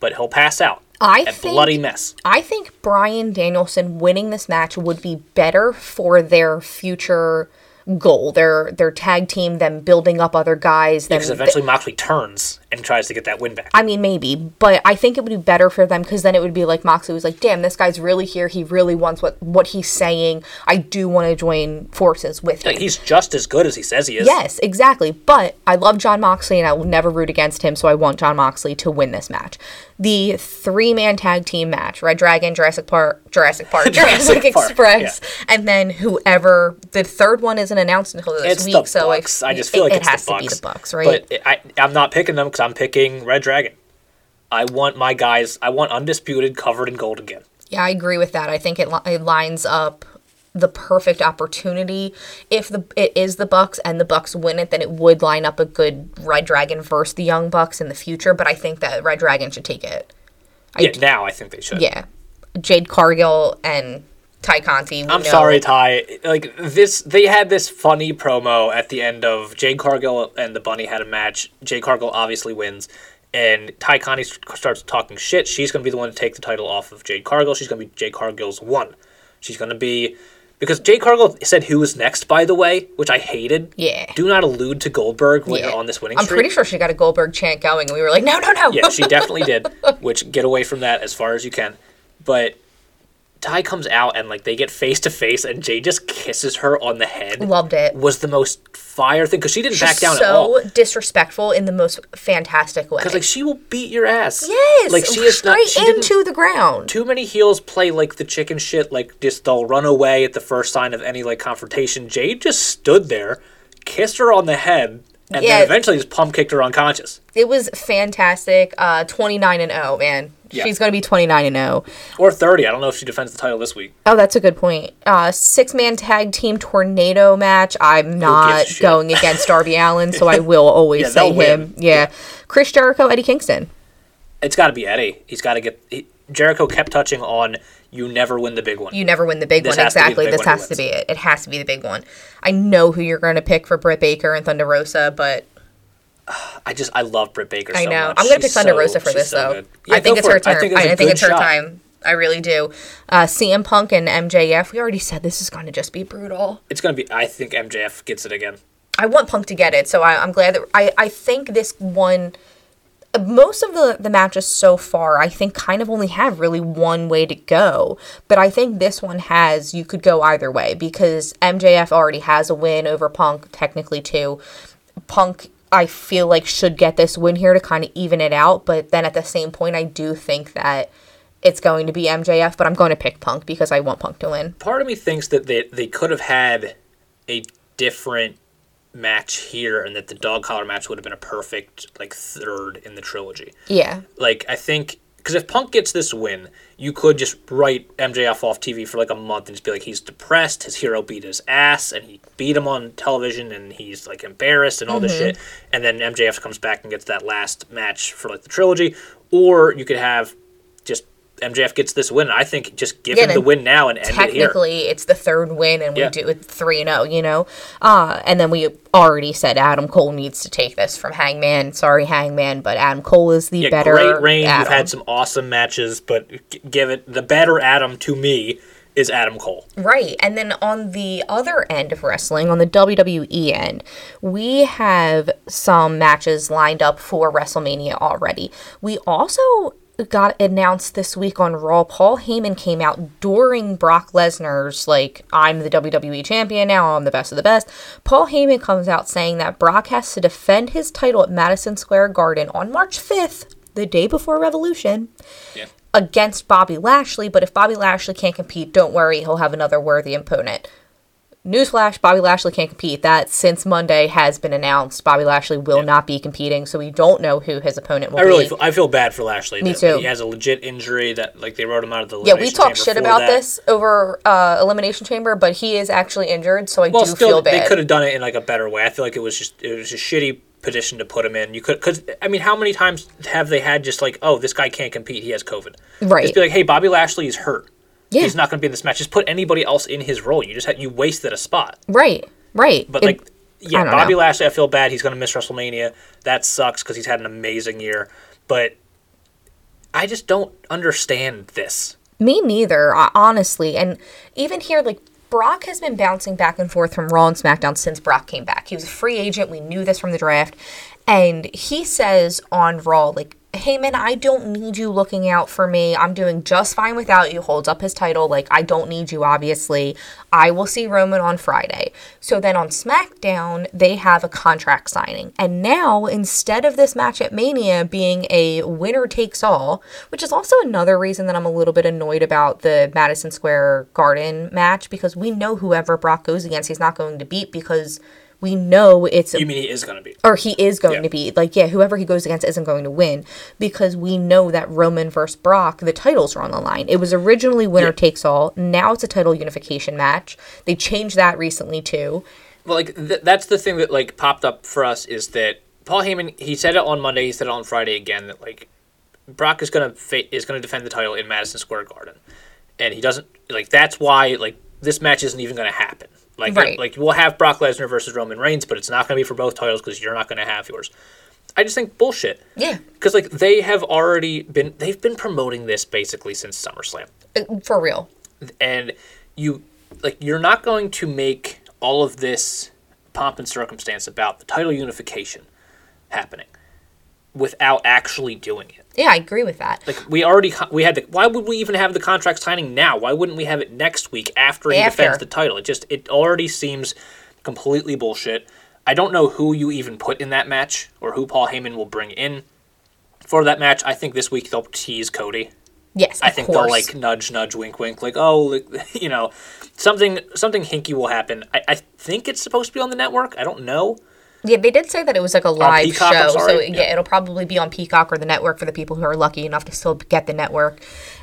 but he'll pass out. I a think bloody mess. I think Bryan Danielson winning this match would be better for their future goal, their their tag team, them building up other guys. them- Because eventually Moxley turns and tries to get that win back. I mean, maybe, but I think it would be better for them because then it would be like Moxley was like, "Damn, this guy's really here. He really wants what what he's saying. I do want to join forces with him." Like, he's just as good as he says he is. Yes, exactly. But I love Jon Moxley and I will never root against him, so I want Jon Moxley to win this match. The three man tag team match Red Dragon, Jurassic Park, Jurassic Park, Jurassic, Jurassic Park, Express, and then whoever. The third one isn't announced until this It's week, so. I, I just feel it, like it it's has the to be the Bucks, right? But I, I'm not picking them I'm picking Red Dragon. I want my guys. I want undisputed, covered in gold again. Yeah, I agree with that. I think it, li- it lines up the perfect opportunity. If the it is the Bucks and the Bucks win it, then it would line up a good Red Dragon versus the Young Bucks in the future. But I think that Red Dragon should take it. I Yeah, now I think they should. yeah, Jade Cargill and Tay Conti. I'm know- sorry, Ty. Like this, they had this funny promo at the end of Jade Cargill and the Bunny had a match. Jade Cargill obviously wins, and Tay Conti starts talking shit. She's going to be the one to take the title off of Jade Cargill. She's going to be Jade Cargill's one. She's going to be because Jade Cargill said who was next, by the way, which I hated. Yeah. Do not allude to Goldberg when Yeah. you're on this winning I'm streak. pretty sure she got a Goldberg chant going, and we were like, no, no, no. yeah, she definitely did. Which get away from that as far as you can. But Ty comes out and like they get face to face, and Jay just kisses her on the head. Loved it. Was the most fire thing because she didn't back down so at all. disrespectful in the most fantastic way. Because like she will beat your ass. yes, like she is straight not. She into the ground. Too many heels play like the chicken shit. Like just they'll run away at the first sign of any like confrontation. Jade just stood there, kissed her on the head, and Yeah. then eventually just pump kicked her unconscious. It was fantastic. Uh, 29 and 0, man. Yeah. She's going to be 29 and 0. Or thirty. I don't know if she defends the title this week. Oh, that's a good point. Uh, six man tag team tornado match. I'm not going against Darby Allin, so I will always Yeah, say him. Yeah. Chris Jericho, Eddie Kingston. It's got to be Eddie. He's got to get. He, Jericho kept touching on you never win the big one. You never win the big This one. has to be the Exactly. big This one has to be it. It has to be the big one. I know who you're going to pick for Britt Baker and Thunder Rosa, but I just I love Britt Baker. I so know. much. I'm going to pick Thunder so- Rosa for this, so though. Yeah, I think it's her it. turn. I think I it's, a think it's her time. I really do. Uh, CM Punk and MJF. We already said this is going to just be brutal. It's gonna be. I think MJF gets it again. I want Punk to get it, so I, I'm glad that I, I think this one. most of the the matches so far i think kind of only have really one way to go but i think this one has you could go either way because mjf already has a win over punk technically too punk i feel like should get this win here to kind of even it out but then at the same point i do think that it's going to be mjf but i'm going to pick punk because i want punk to win Part of me thinks that they they could have had a different match here, and that the dog collar match would have been a perfect like third in the trilogy. yeah Like I think because if Punk gets this win, you could just write MJF off TV for like a month and just be like he's depressed, his hero beat his ass, and he beat him on television, and he's like embarrassed and all this mm-hmm. shit. And then MJF comes back and gets that last match for like the trilogy, or you could have MJF gets this win. I think just give Yeah, him the win now and end it here. technically it's the third win and we Yeah. do it 3 and 0 you know uh and then we already said adam cole needs to take this from hangman sorry hangman but adam cole is the Yeah, better great reign. You've had some awesome matches, but give it the better Adam to me is Adam Cole. Right. And then on the other end of wrestling, on the WWE end, we have some matches lined up for WrestleMania already. We also got announced this week on Raw. Paul Heyman came out during Brock Lesnar's, like, I'm the WWE champion now, I'm the best of the best. Paul Heyman comes out saying that Brock has to defend his title at Madison Square Garden on March 5th, the day before Revolution Yeah. against Bobby Lashley, but if Bobby Lashley can't compete, don't worry, he'll have another worthy opponent. Newsflash, Bobby Lashley can't compete. That since Monday has been announced, Bobby Lashley will not be competing, so we don't know who his opponent will I really be. feel, I feel bad for Lashley. Me that too. He has a legit injury that like they wrote him out of the yeah, we talked shit about that. this over uh, Elimination Chamber, but he is actually injured, so I Well, do still, feel they could have done it in like a better way. I feel like it was just it was a shitty position to put him in. You could because I mean, how many times have they had just like, oh, this guy can't compete, he has COVID. Right. Just be like, hey, Bobby Lashley is hurt. Yeah. He's not going to be in this match. Just put anybody else in his role. You just had, you wasted a spot. Right, right. But It- like, yeah, Bobby know. Lashley, I feel bad. He's going to miss WrestleMania. That sucks because he's had an amazing year. But I just don't understand this. Me neither, honestly. And even here, like, Brock has been bouncing back and forth from Raw and SmackDown since Brock came back. He was a free agent. We knew this from the draft. And he says on Raw, like, hey man, I don't need you looking out for me. I'm doing just fine without you. Holds up his title. Like, I don't need you, obviously. I will see Roman on Friday. So then on SmackDown, they have a contract signing. And now, instead of this match at Mania being a winner takes all, which is also another reason that I'm a little bit annoyed about the Madison Square Garden match, because we know whoever Brock goes against, he's not going to beat because we know it's You mean he is going to be? or he is going Yeah. to be like yeah whoever he goes against isn't going to win because we know that roman versus brock the titles are on the line it was originally winner Yeah. takes all now it's a title unification match they changed that recently too Well, like th- that's the thing that like popped up for us is that Paul Heyman he said it on Monday, he said it on Friday again that like Brock is gonna fa- is gonna defend the title in Madison Square Garden, and he doesn't like that's why like this match isn't even gonna happen. Like Right. like we'll have Brock Lesnar versus Roman Reigns, but it's not gonna be for both titles because you're not gonna have yours. I just think bullshit. yeah Because like they have already been they've been promoting this basically since SummerSlam Uh, for real and you like you're not going to make all of this pomp and circumstance about the title unification happening without actually doing it yeah i agree with that like we already we had the why would we even have the contract signing now why wouldn't we have it next week after he After. defends the title it just it already seems completely bullshit i don't know who you even put in that match or who paul heyman will bring in for that match i think this week they'll tease cody yes I think course. they'll like nudge, nudge, wink, wink, like oh, like, you know, something something hinky will happen. I, I think it's supposed to be on the network. I don't know. Yeah they did say that it was like a live Peacock, show so yeah, Yeah. it'll probably be on peacock or the network for the people who are lucky enough to still get the network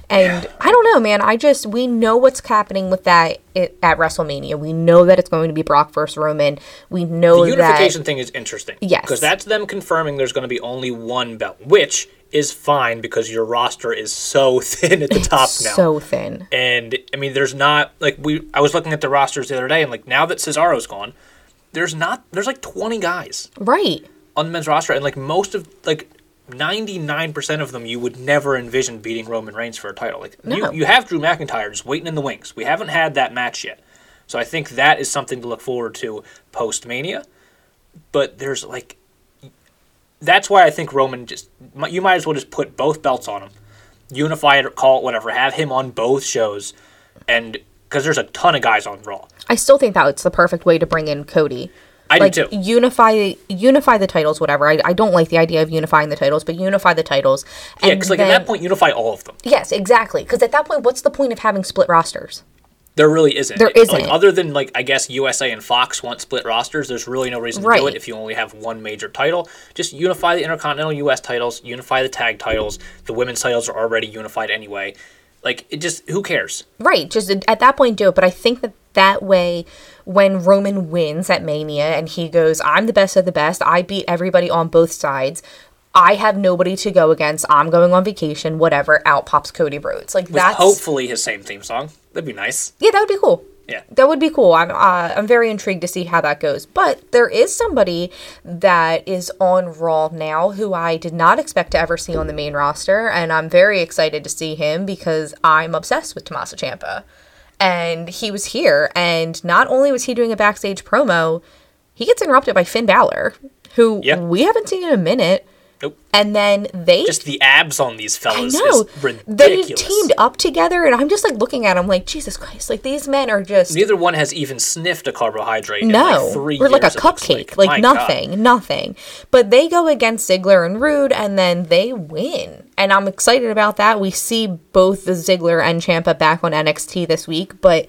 and i don't know man i just we know what's happening with that it, at wrestlemania we know that it's going to be brock versus roman we know The that unification thing is interesting. Yes. because that's them confirming there's going to be only one belt, which is fine because your roster is so thin at the top now. so thin and I mean, there's not like we. I was looking at the rosters the other day, and like now that Cesaro's gone, there's not. There's like 20 guys. right on the men's roster, and like most of like ninety nine percent of them, you would never envision beating Roman Reigns for a title. Like No. you, you have Drew McIntyre just waiting in the wings. We haven't had that match yet, so I think that is something to look forward to post Mania. But there's like that's why I think Roman just you might as well just put both belts on him, unify it or call it whatever, have him on both shows, and because there's a ton of guys on Raw. I still think that it's the perfect way to bring in Cody. I like do too. unify unify the titles, whatever. I, I don't like the idea of unifying the titles, but unify the titles. Yeah, because like at that point, unify all of them. Yes, exactly. Because at that point, what's the point of having split rosters? There really isn't. There Like, isn't. other than like I guess USA and Fox want split rosters. There's really no reason to do it if you only have one major title. Just unify the Intercontinental US titles, unify the tag titles. The women's titles are already unified anyway. Like it just who cares? Right, just at that point do it. But I think that that way, when Roman wins at Mania and he goes, "I'm the best of the best. I beat everybody on both sides. I have nobody to go against. I'm going on vacation. Whatever." Out pops Cody Rhodes. Like that's hopefully his same theme song. That'd be nice. yeah, that would be cool. Yeah. That would be cool. I'm uh, I'm very intrigued to see how that goes. But there is somebody that is on Raw now who I did not expect to ever see on the main roster, and I'm very excited to see him because I'm obsessed with Tommaso Ciampa. And he was here, and not only was he doing a backstage promo, he gets interrupted by Finn Balor, who Yeah. we haven't seen in a minute. Nope. And then they Just the abs on these I know is ridiculous. they teamed up together, and I'm just like looking at them like Jesus Christ, like these men are just Neither one has even sniffed a carbohydrate in like three or like a years, it looks cupcake, like, My God. nothing, nothing. But they go against Ziggler and Rude, and then they win, and I'm excited about that. We see both the Ziggler and Ciampa back on NXT this week, but.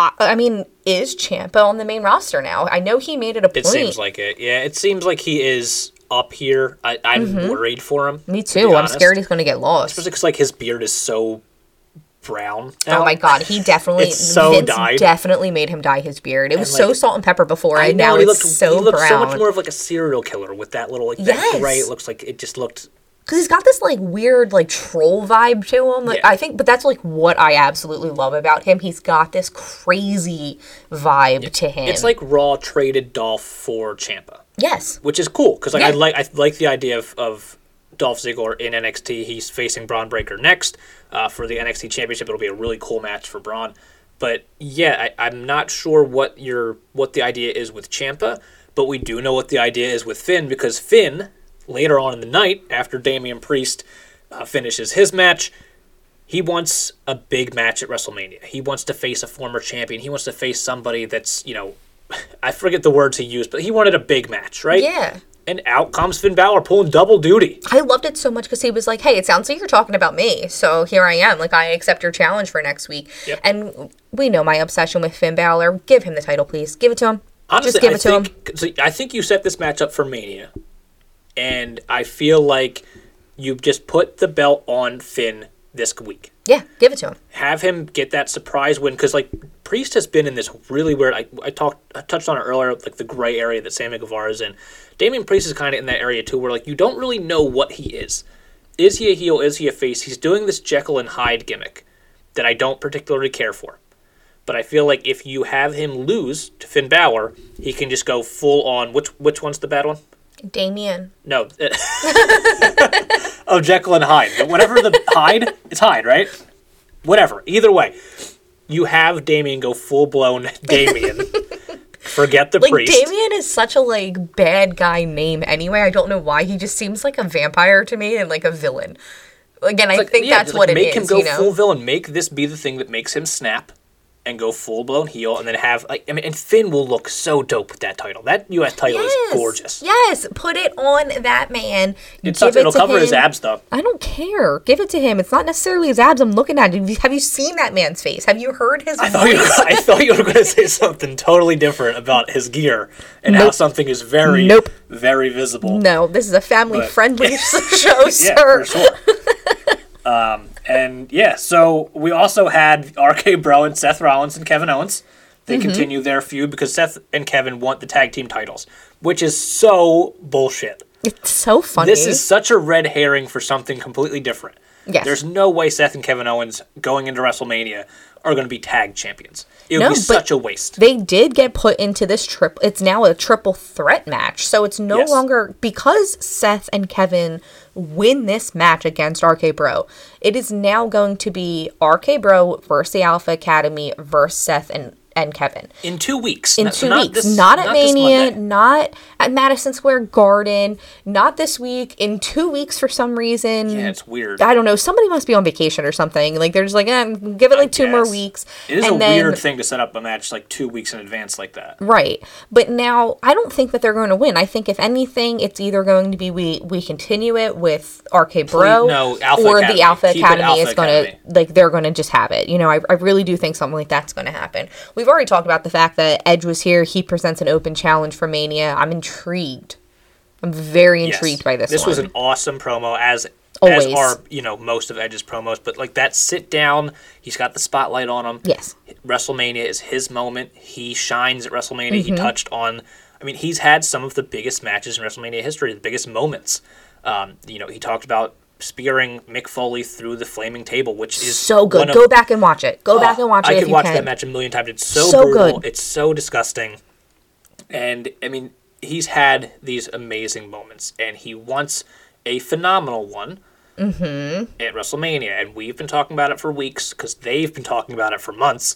I, I mean, is Ciampa on the main roster now? I know he made it a point. It seems like it. Yeah, it seems like he is up here. I, I'm worried for him. Mm-hmm. Me to too. I'm honest. scared he's going to get lost. Especially because like his beard is so brown. Oh my god, he definitely It's so Vince dyed. definitely made him dye his beard. It was like- so salt and pepper before, I and know, now he it's looked, so he looked brown. so much more of like a serial killer with that little like Yes. that gray. It looks like it just looked. Because he's got this like weird like troll vibe to him. Like Yeah. I think, but that's like what I absolutely love about him. He's got this crazy vibe to him. It's like Raw traded Dolph for Ciampa, yes, which is cool because like I like I like the idea of, of Dolph Ziggler in NXT. He's facing Bron Breakker next uh, for the NXT Championship. It'll be a really cool match for Braun. But yeah, I, I'm not sure what your what the idea is with Ciampa, but we do know what the idea is with Finn because Finn later on in the night after Damian Priest uh, finishes his match, he wants a big match at WrestleMania. He wants to face a former champion. He wants to face somebody that's you know, I forget the words he used, but he wanted a big match, right? yeah. And out comes Finn Balor pulling double duty. I loved it so much because he was like, "Hey, it sounds like you're talking about me, so here I am. Like, I accept your challenge for next week." Yep. And we know my obsession with Finn Balor. Give him the title, please. Give it to him. Honestly, Just give I it to him. so I think you set this match up for Mania, and I feel like you just put the belt on Finn this week. Yeah, give it to him. Have him get that surprise win because like Priest has been in this really weird. I, I talked I touched on it earlier, like the gray area that Sammy Guevara is in. Damian Priest is kind of in that area too, where like you don't really know what he is. Is he a heel? Is he a face? He's doing this Jekyll and Hyde gimmick that I don't particularly care for. But I feel like if you have him lose to Finn Balor, he can just go full on. Which which one's the bad one? Damien. No. oh, Jekyll and Hyde. Whatever the Hyde, it's Hyde, right? Whatever. Either way, you have Damien go full blown Damien. Forget the Like priest. Damien is such a like bad guy name anyway. I don't know why. He just seems like a vampire to me and like a villain. Again, I Like, think yeah, that's just, what like, it make him go you know? full villain. Make this be the thing that makes him snap and go full blown heel, and then have like I mean, and Finn will look so dope with that title. That U.S. title is gorgeous. Yes, put it on that man. It Give it It'll to cover his abs though. I don't care. Give it to him. It's not necessarily his abs I'm looking at. Have you- Have you seen that man's face? Have you heard his I thought, you, voice? I thought you were going to say something totally different about his gear and how something is very, Nope. very visible. No, this is a family friendly show, Yeah, sir. for sure. um, and yeah, so we also had RK Bro and Seth Rollins and Kevin Owens. They Mm-hmm. continue their feud because Seth and Kevin want the tag team titles, which is so bullshit. It's so funny. This is such a red herring for something completely different. Yes. There's no way Seth and Kevin Owens going into WrestleMania are going to be tag champions. It would No, be such a waste. they did get put into this trip. It's now a triple threat match. So it's no Yes. longer because Seth and Kevin win this match against RK Bro. It is now going to be RK Bro versus the Alpha Academy versus Seth and and Kevin in two weeks. in Not- so two not weeks. this- not at this Mania, not at Madison Square Garden, not this week. In two weeks for some reason. Yeah, it's weird. I don't know. Somebody must be on vacation or something. Like they're just like, eh, give it like two more weeks. It is and a then, weird thing to set up a match like two weeks in advance like that. Right. But now I don't think that they're going to win. I think if anything, it's either going to be we we continue it with RK Bro no, Alpha or Academy. the Alpha Keep Academy Alpha is going to like they're going to just have it. You know, I, I really do think something like that's going to happen. We've already talked about the fact that Edge was here. He presents an open challenge for Mania. I'm intrigued. I'm very Yes. intrigued by this. This one. was an awesome promo, as Always. as are you know most of Edge's promos. But like that sit down, he's got the spotlight on him. yes. WrestleMania is his moment. He shines at WrestleMania. Mm-hmm. He touched on. I mean, he's had some of the biggest matches in WrestleMania history, the biggest moments. Um, you know, he talked about spearing Mick Foley through the flaming table, which is So good. of- Go back and watch it. Go back Oh, and watch it I could watch can. that match a million times. It's so, So brutal. good. It's so disgusting. And I mean, he's had these amazing moments, and he wants a phenomenal one Mm-hmm. at WrestleMania. And we've been talking about it for weeks because they've been talking about it for months.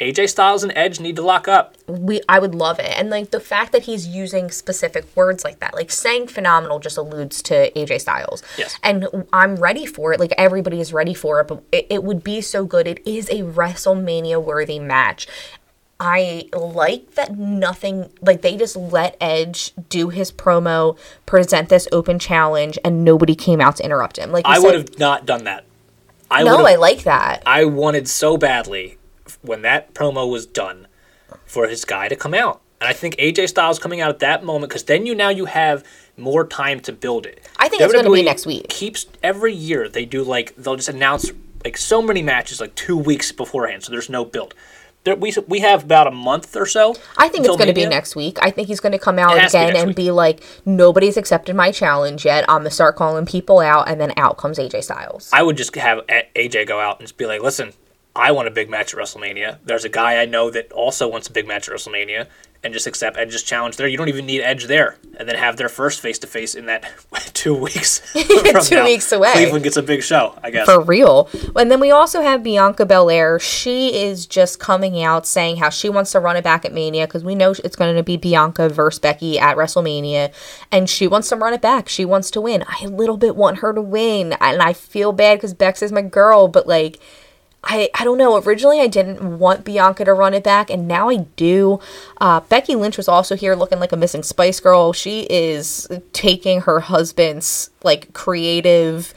AJ Styles and Edge need to lock up. we I would love it. And like the fact that he's using specific words like that, like saying phenomenal just alludes to AJ Styles. Yes. And I'm ready for it. Like everybody is ready for it, but it, it would be so good. It is a WrestleMania worthy match. I like that nothing like they just let Edge do his promo, present this open challenge, and nobody came out to interrupt him. Like I would have not done that. I No, I like that. I wanted so badly when that promo was done for his guy to come out. And I think AJ Styles coming out at that moment because then you now you have more time to build it. I think it's gonna be next week. Keeps every year they do like they'll just announce like so many matches like two weeks beforehand, so there's no build. There, we we have about a month or so. I think it's going to be next week. I think he's going to come out to be again and week. be like, nobody's accepted my challenge yet. I'm going to start calling people out, and then out comes AJ Styles. I would just have AJ go out and just be like, listen, I want a big match at WrestleMania. There's a guy I know that also wants a big match at WrestleMania, and just accept Edge's challenge there. You don't even need Edge there, and then have their first face to face in that two weeks. from Two now. weeks away. Cleveland gets a big show, I guess. For real. And then we also have Bianca Belair. She is just coming out saying how she wants to run it back at Mania because we know it's going to be Bianca versus Becky at WrestleMania. And she wants to run it back. She wants to win. I a little bit want her to win. And I feel bad because Bex is my girl, but like. I, I don't know. Originally, I didn't want Bianca to run it back, and now I do. Uh, Becky Lynch was also here looking like a missing Spice Girl. She is taking her husband's like creative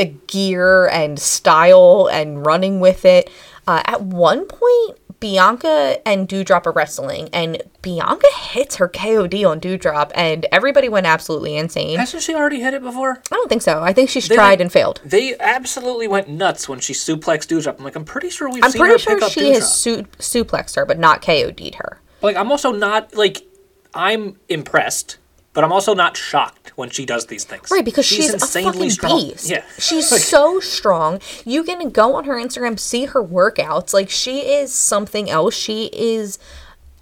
uh, gear and style and running with it. Uh, at one point, Bianca and Doudrop are wrestling, and Bianca hits her KOD on Doudrop, and everybody went absolutely insane. Hasn't she already hit it before? I don't think so. I think she's tried and failed. They absolutely went nuts when she suplexed Doudrop. I'm like, I'm pretty sure we've I'm seen pretty her sure pick she has su- suplexed her, but not KOD'd her. Like, I'm also not like, I'm impressed, but I'm also not shocked when she does these things. Right, because she's, a fucking strong. beast. Yeah, She's Like, so strong. You can go on her Instagram, see her workouts. Like she is something else. She is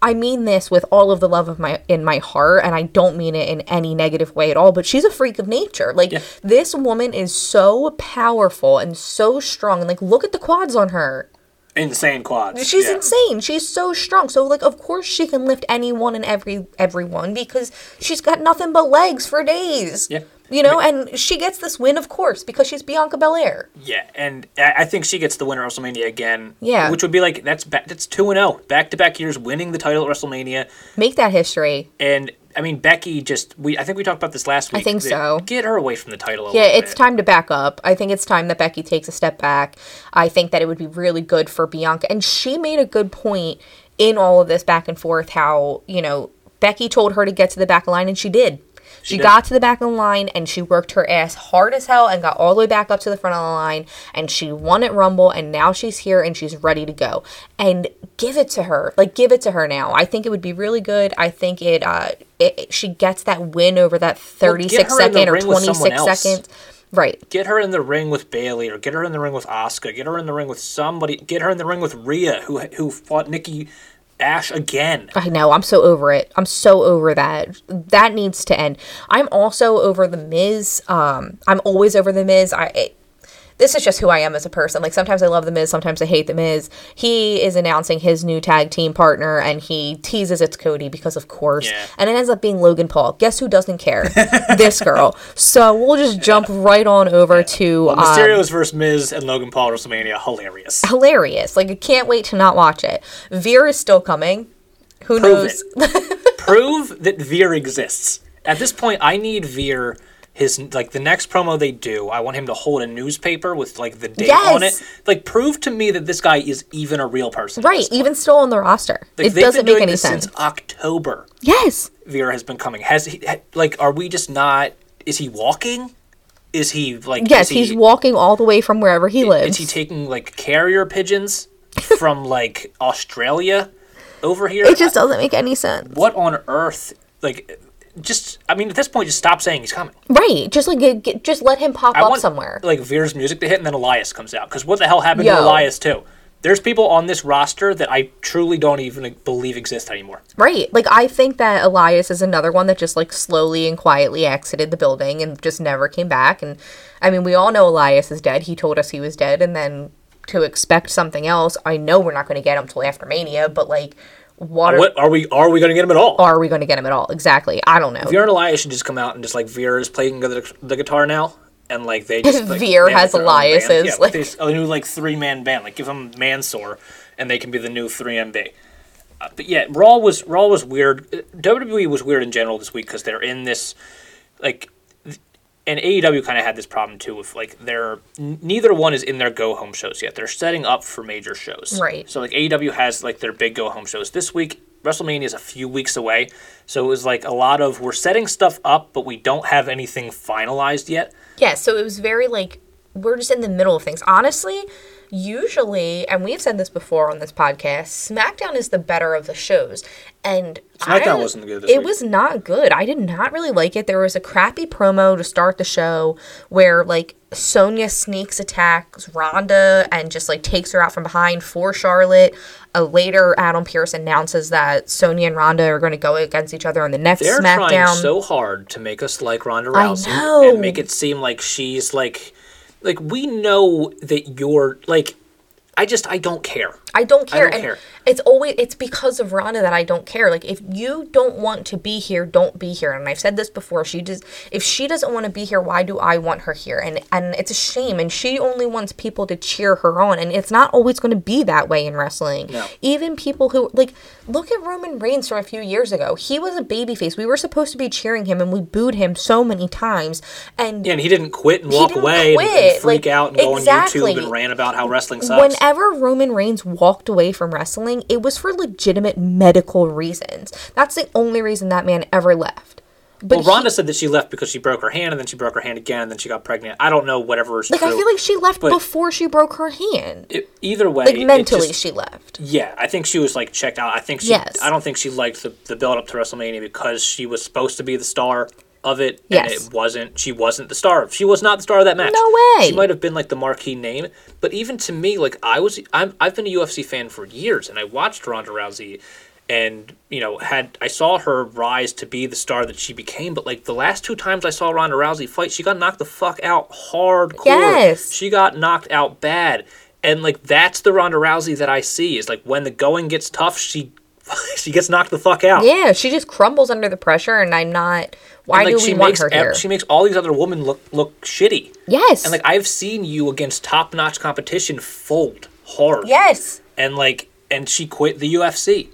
I mean this with all of the love of my in my heart, and I don't mean it in any negative way at all, but she's a freak of nature. Like Yeah. this woman is so powerful and so strong. And like look at the quads on her. Insane quads. She's yeah. insane. She's so strong. So like of course she can lift anyone and every everyone because she's got nothing but legs for days. Yeah. You know, and she gets this win, of course, because she's Bianca Belair. Yeah, and I think she gets the winner at WrestleMania again. Yeah. which would be like that's ba- that's two and oh, zero, back to back years winning the title at WrestleMania. Make that history. And I mean Becky just we I think we talked about this last week. I think so. Get her away from the title. A Yeah, it's bit. time to back up. I think it's time that Becky takes a step back. I think that it would be really good for Bianca. And she made a good point in all of this back and forth how, you know, Becky told her to get to the back of the line, and she did. She, got to the back of the line and she worked her ass hard as hell and got all the way back up to the front of the line and she won at Rumble and now she's here and she's ready to go. And give it to her. Like give it to her now. I think it would be really good. I think it uh it, she gets that win over that 36 her in the second or ring with someone 26 seconds. Right. Get her in the ring with Bayley, or get her in the ring with Asuka. Get her in the ring with somebody. Get her in the ring with Rhea, who who fought Nikki Ash again. I know. I'm so over it. I'm so over that. That needs to end. I'm also over the Miz. Um, I'm always over the Miz. I. It, this is just who I am as a person. Like sometimes I love the Miz, sometimes I hate the Miz. He is announcing his new tag team partner, and he teases it's Cody because of course, Yeah. and it ends up being Logan Paul. Guess who doesn't care? this girl. So we'll just jump right on over to um, Mysterio's versus Miz and Logan Paul at WrestleMania, hilarious. hilarious. Like I can't wait to not watch it. Veer is still coming. Who Prove knows? Prove that Veer exists. At this point, I need Veer. His like the next promo they do, I want him to hold a newspaper with like the date on it. Like prove to me that this guy is even a real person. Right, even still on the roster. Like, it doesn't make any sense. since October. Yes. Vera has been coming. Has he ha- like? Are we just not? Is he walking? Is he like? Yes, he, he's walking all the way from wherever he lives. Is he taking like carrier pigeons from like Australia over here? it just doesn't make any sense. what on earth? Like, just I mean, at this point, just stop saying he's coming. Right. Just like get, just let him pop I up want somewhere. like Veer's music to hit, and then Elias comes out. Because what the hell happened Yo. to Elias too? There's people on this roster that I truly don't even believe exist anymore. Right. Like I think that Elias is another one that just like slowly and quietly exited the building and just never came back. And I mean, we all know Elias is dead. He told us he was dead, and then to expect something else, I know we're not going to get him till after Mania. But like, what, are, What are we? Are we going to get him at all? are we going to get him at all? Exactly. I don't know. Veer and Elias should just come out and just like Veer is playing the, the guitar now, and like they just like, Veer has band. Elias's, yeah, like- like a new like three man band. Like give them Mansoor, and they can be the new three MB. Uh, but yeah, Raw was Raw was weird. WWE was weird in general this week because they're in this like. And AEW kind of had this problem too with like they're n- neither one is in their go home shows yet. They're setting up for major shows. Right. So like AEW has like their big go home shows this week. WrestleMania is a few weeks away, so it was like a lot of we're setting stuff up, but we don't have anything finalized yet. Yeah, so it was very like we're just in the middle of things. Honestly, usually, and we've said this before on this podcast, SmackDown is the better of the shows. And SmackDown I- wasn't good It week. was not good. I did not really like it. There was a crappy promo to start the show where like Sonya sneaks attacks Ronda and just like takes her out from behind for Charlotte. Uh, later, Adam Pearce announces that Sonya and Ronda are going to go against each other on the next They're SmackDown. trying so hard to make us like Ronda Rousey and make it seem like she's like like we know that you're like I just I don't care. I don't care. don't and care. It's always it's because of Rana that I don't care. Like if you don't want to be here, don't be here. And I've said this before. She does if she doesn't want to be here, why do I want her here? And and it's a shame. And she only wants people to cheer her on. And it's not always going to be that way in wrestling. No. Even people who like look at Roman Reigns from a few years ago. He was a babyface. We were supposed to be cheering him, and we booed him so many times. And Yeah, and he didn't quit and walk away and- and, freak like, out and go on exactly. YouTube and rant about how wrestling sucks. Whenever Roman Reigns walked away from wrestling, it was for legitimate medical reasons. That's the only reason that man ever left. But well, he- said that she left because she broke her hand and then she broke her hand again and then she got pregnant. I don't know whatever like true. I feel like she left before she broke her hand. It- either way, Like mentally, just- she left. Yeah, I think she was like checked out. I think she. Yes. I don't think she liked the, the build up to WrestleMania because she was supposed to be the star of it, Yes. and it wasn't. She wasn't the star. of. She was not the star of that match. No way. She might have been like the marquee name, but even to me, like I was, I'm, I've been a UFC fan for years, and I watched Ronda Rousey, and you know had I saw her rise to be the star that she became. But like the last two times I saw Ronda Rousey fight, she got knocked the fuck out hardcore. Yes. She got knocked out bad. And like that's the Ronda Rousey that I see is like when the going gets tough, she she gets knocked the fuck out. Yeah, she just crumbles under the pressure, and I'm not. Why And, like, do we she want makes her here? she makes all these other women look look shitty. yes. And like I've seen you against top notch competition fold hard. yes. And like and she quit the UFC.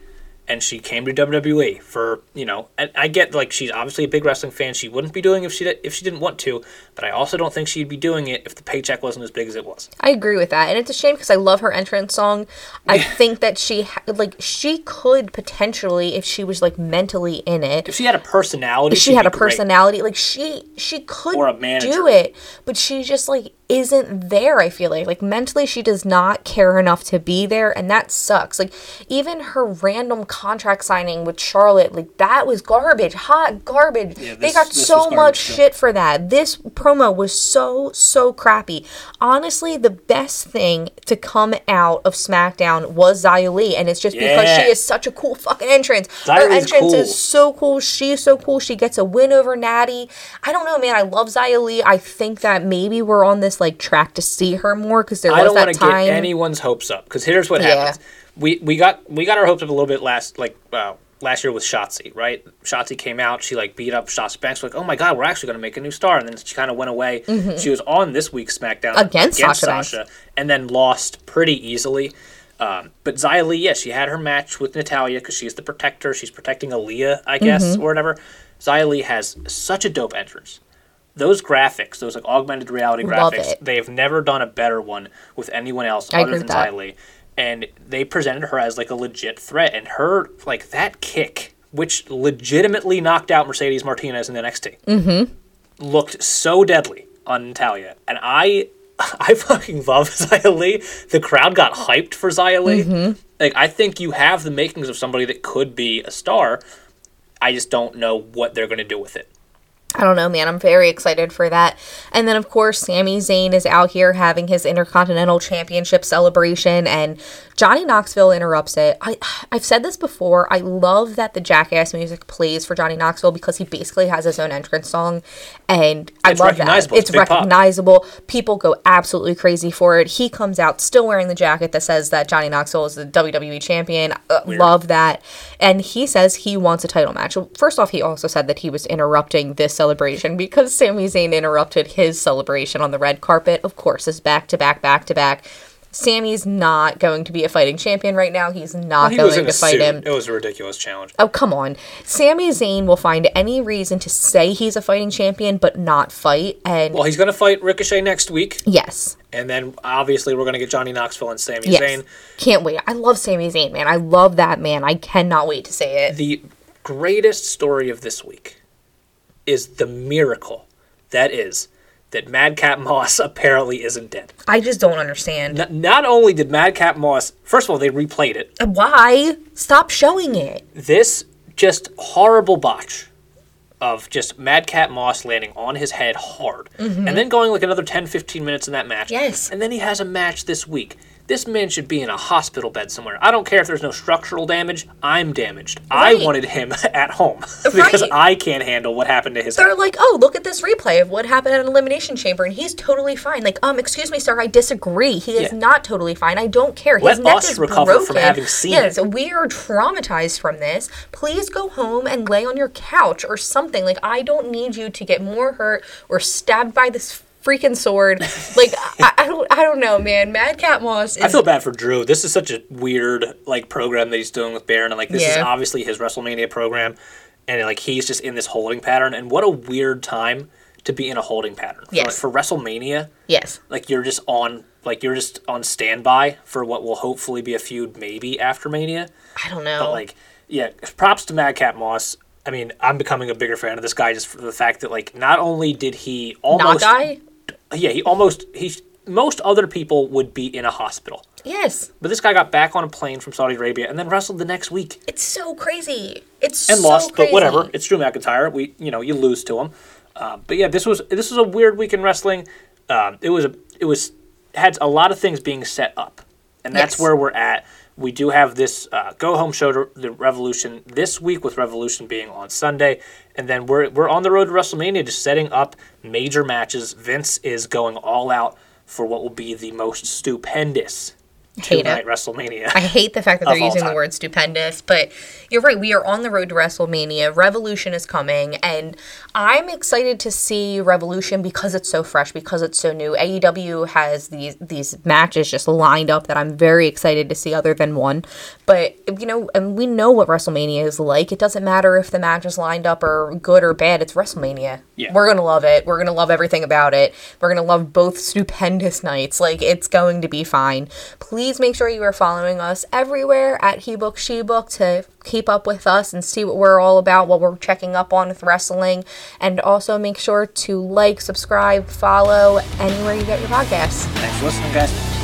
And she came to WWE for you know, and I get like she's obviously a big wrestling fan. She wouldn't be doing if she di- if she didn't want to, but I also don't think she'd be doing it if the paycheck wasn't as big as it was. I agree with that, and it's a shame because I love her entrance song. I think that she ha- like she could potentially, if she was like mentally in it, If she had a personality, if she had a great. personality like she she could Or a manager. do it but she just like isn't there i feel like like mentally she does not care enough to be there and that sucks like even her random contract signing with Charlotte, like that was garbage, hot garbage. Yeah, they got so much too. shit for that. This promo was so so crappy. Honestly, the best thing to come out of SmackDown was Xia Li, and it's just because she is such a cool fucking entrance. Xia Her entrance cool. is so cool. She is so cool. She gets a win over Natty. I don't know, man. I love Xia Li. I think that maybe we're on this like track to see her more because there was I don't that want to time. get anyone's hopes up because here's what Yeah. happens. We we got we got our hopes up a little bit last like uh, last year with Shotzi, right? Shotzi came out, she like beat up Shotzi Banks, like oh my god, we're actually going to make a new star, and then she kind of went away. She was on this week's SmackDown Mm-hmm. Against Sasha Banks. and then lost pretty easily. Um, but Xia Li, yeah, she had her match with Natalya because she's the protector. She's protecting Aliyah, I guess, Mm-hmm. or whatever. Xia Li has such a dope entrance. Those graphics, those like augmented reality graphics, they've never done a better one with anyone else I other than. Xia Li. And they presented her as like a legit threat, and her like that kick, which legitimately knocked out Mercedes Martinez in NXT, mm-hmm. looked so deadly on Natalya, and I. I fucking love Xia Li. The crowd got hyped for Xia Li. Mm-hmm. Like I think you have the makings of somebody that could be a star. I just don't know what they're going to do with it. I don't know, man. I'm very excited for that. And then, of course, Sami Zayn is out here having his Intercontinental Championship celebration, and Johnny Knoxville interrupts it. I, I've said this before. I love that the Jackass music plays for Johnny Knoxville because he basically has his own entrance song, and I It's love that. It's It's big pop. recognizable. People go absolutely crazy for it. He comes out still wearing the jacket that says that Johnny Knoxville is the WWE champion. Uh, love that. And he says he wants a title match. First off, he also said that he was interrupting this celebration because Sami Zayn interrupted his celebration on the red carpet. Of course, it's back to back, back to back. Sami's not going to be a fighting champion right now. He's not He going to fight suit. him. It was a ridiculous challenge. Oh, come on. Sami Zayn will find any reason to say he's a fighting champion but not fight. And Well, he's going to fight Ricochet next week, yes. and then obviously we're going to get Johnny Knoxville and Sami Yes. Zayn. Can't wait. I love Sami Zayn, man. I love that man. I cannot wait to say it. The greatest story of this week is the miracle that is that Madcap Moss apparently isn't dead. I just don't understand. N- not only did Madcap Moss, first of all, they replayed it. Uh, why? Stop showing it. This just horrible botch of just Madcap Moss landing on his head hard mm-hmm. and then going like another 10 15 minutes in that match. Yes. And then he has a match this week. This man should be in a hospital bed somewhere. I don't care if there's no structural damage. I'm damaged. I wanted him at home because Right. I can't handle what happened to his They're head. like, oh, look at this replay of what happened at an elimination chamber, and he's totally fine. Like, um, excuse me, sir, I disagree. He is Yeah. not totally fine. I don't care. His Let neck us is recover broken. from having seen yes, it. we are traumatized from this. Please go home and lay on your couch or something. Like, I don't need you to get more hurt or stabbed by this freaking sword. like, I, I don't, I don't know, man. Madcap Moss is I feel bad for Drew. This is such a weird like program that he's doing with Baron, and like this is obviously his WrestleMania program, and like he's just in this holding pattern. And what a weird time to be in a holding pattern. For, Yes. for WrestleMania, yes. like you're just on like you're just on standby for what will hopefully be a feud maybe after Mania. I don't know. But like, yeah, props to Madcap Moss. I mean, I'm becoming a bigger fan of this guy just for the fact that like not only did he not almost die. Yeah he almost he most other people would be in a hospital. Yes. But this guy got back on a plane from Saudi Arabia and then wrestled the next week It's so crazy. It's and so lost. crazy. But whatever, it's Drew McIntyre. We you know you lose to him. Uh, but yeah, this was this was a weird week in wrestling. Um, it was a it was had a lot of things being set up, and that's Yes. where we're at. We do have this uh, go home show to the Revolution this week with Revolution being on Sunday, and then we're we're on the road to WrestleMania, just setting up major matches. Vince is going all out for what will be the most stupendous Hate it. WrestleMania. I hate the fact that they're using the word stupendous, but you're right. We are on the road to WrestleMania. Revolution is coming, and I'm excited to see Revolution because it's so fresh, because it's so new. AEW has these these matches just lined up that I'm very excited to see, other than one. But you know, and we know what WrestleMania is like. It doesn't matter if the matches lined up are good or bad. It's WrestleMania. Yeah. We're gonna love it. We're gonna love everything about it. We're gonna love both stupendous nights. Like it's going to be fine. Please make sure you are following us everywhere at HeBook SheBook to keep up with us and see what we're all about, what we're checking up on with wrestling, and also make sure to like, subscribe, follow anywhere you get your podcasts. Thanks for listening, guys.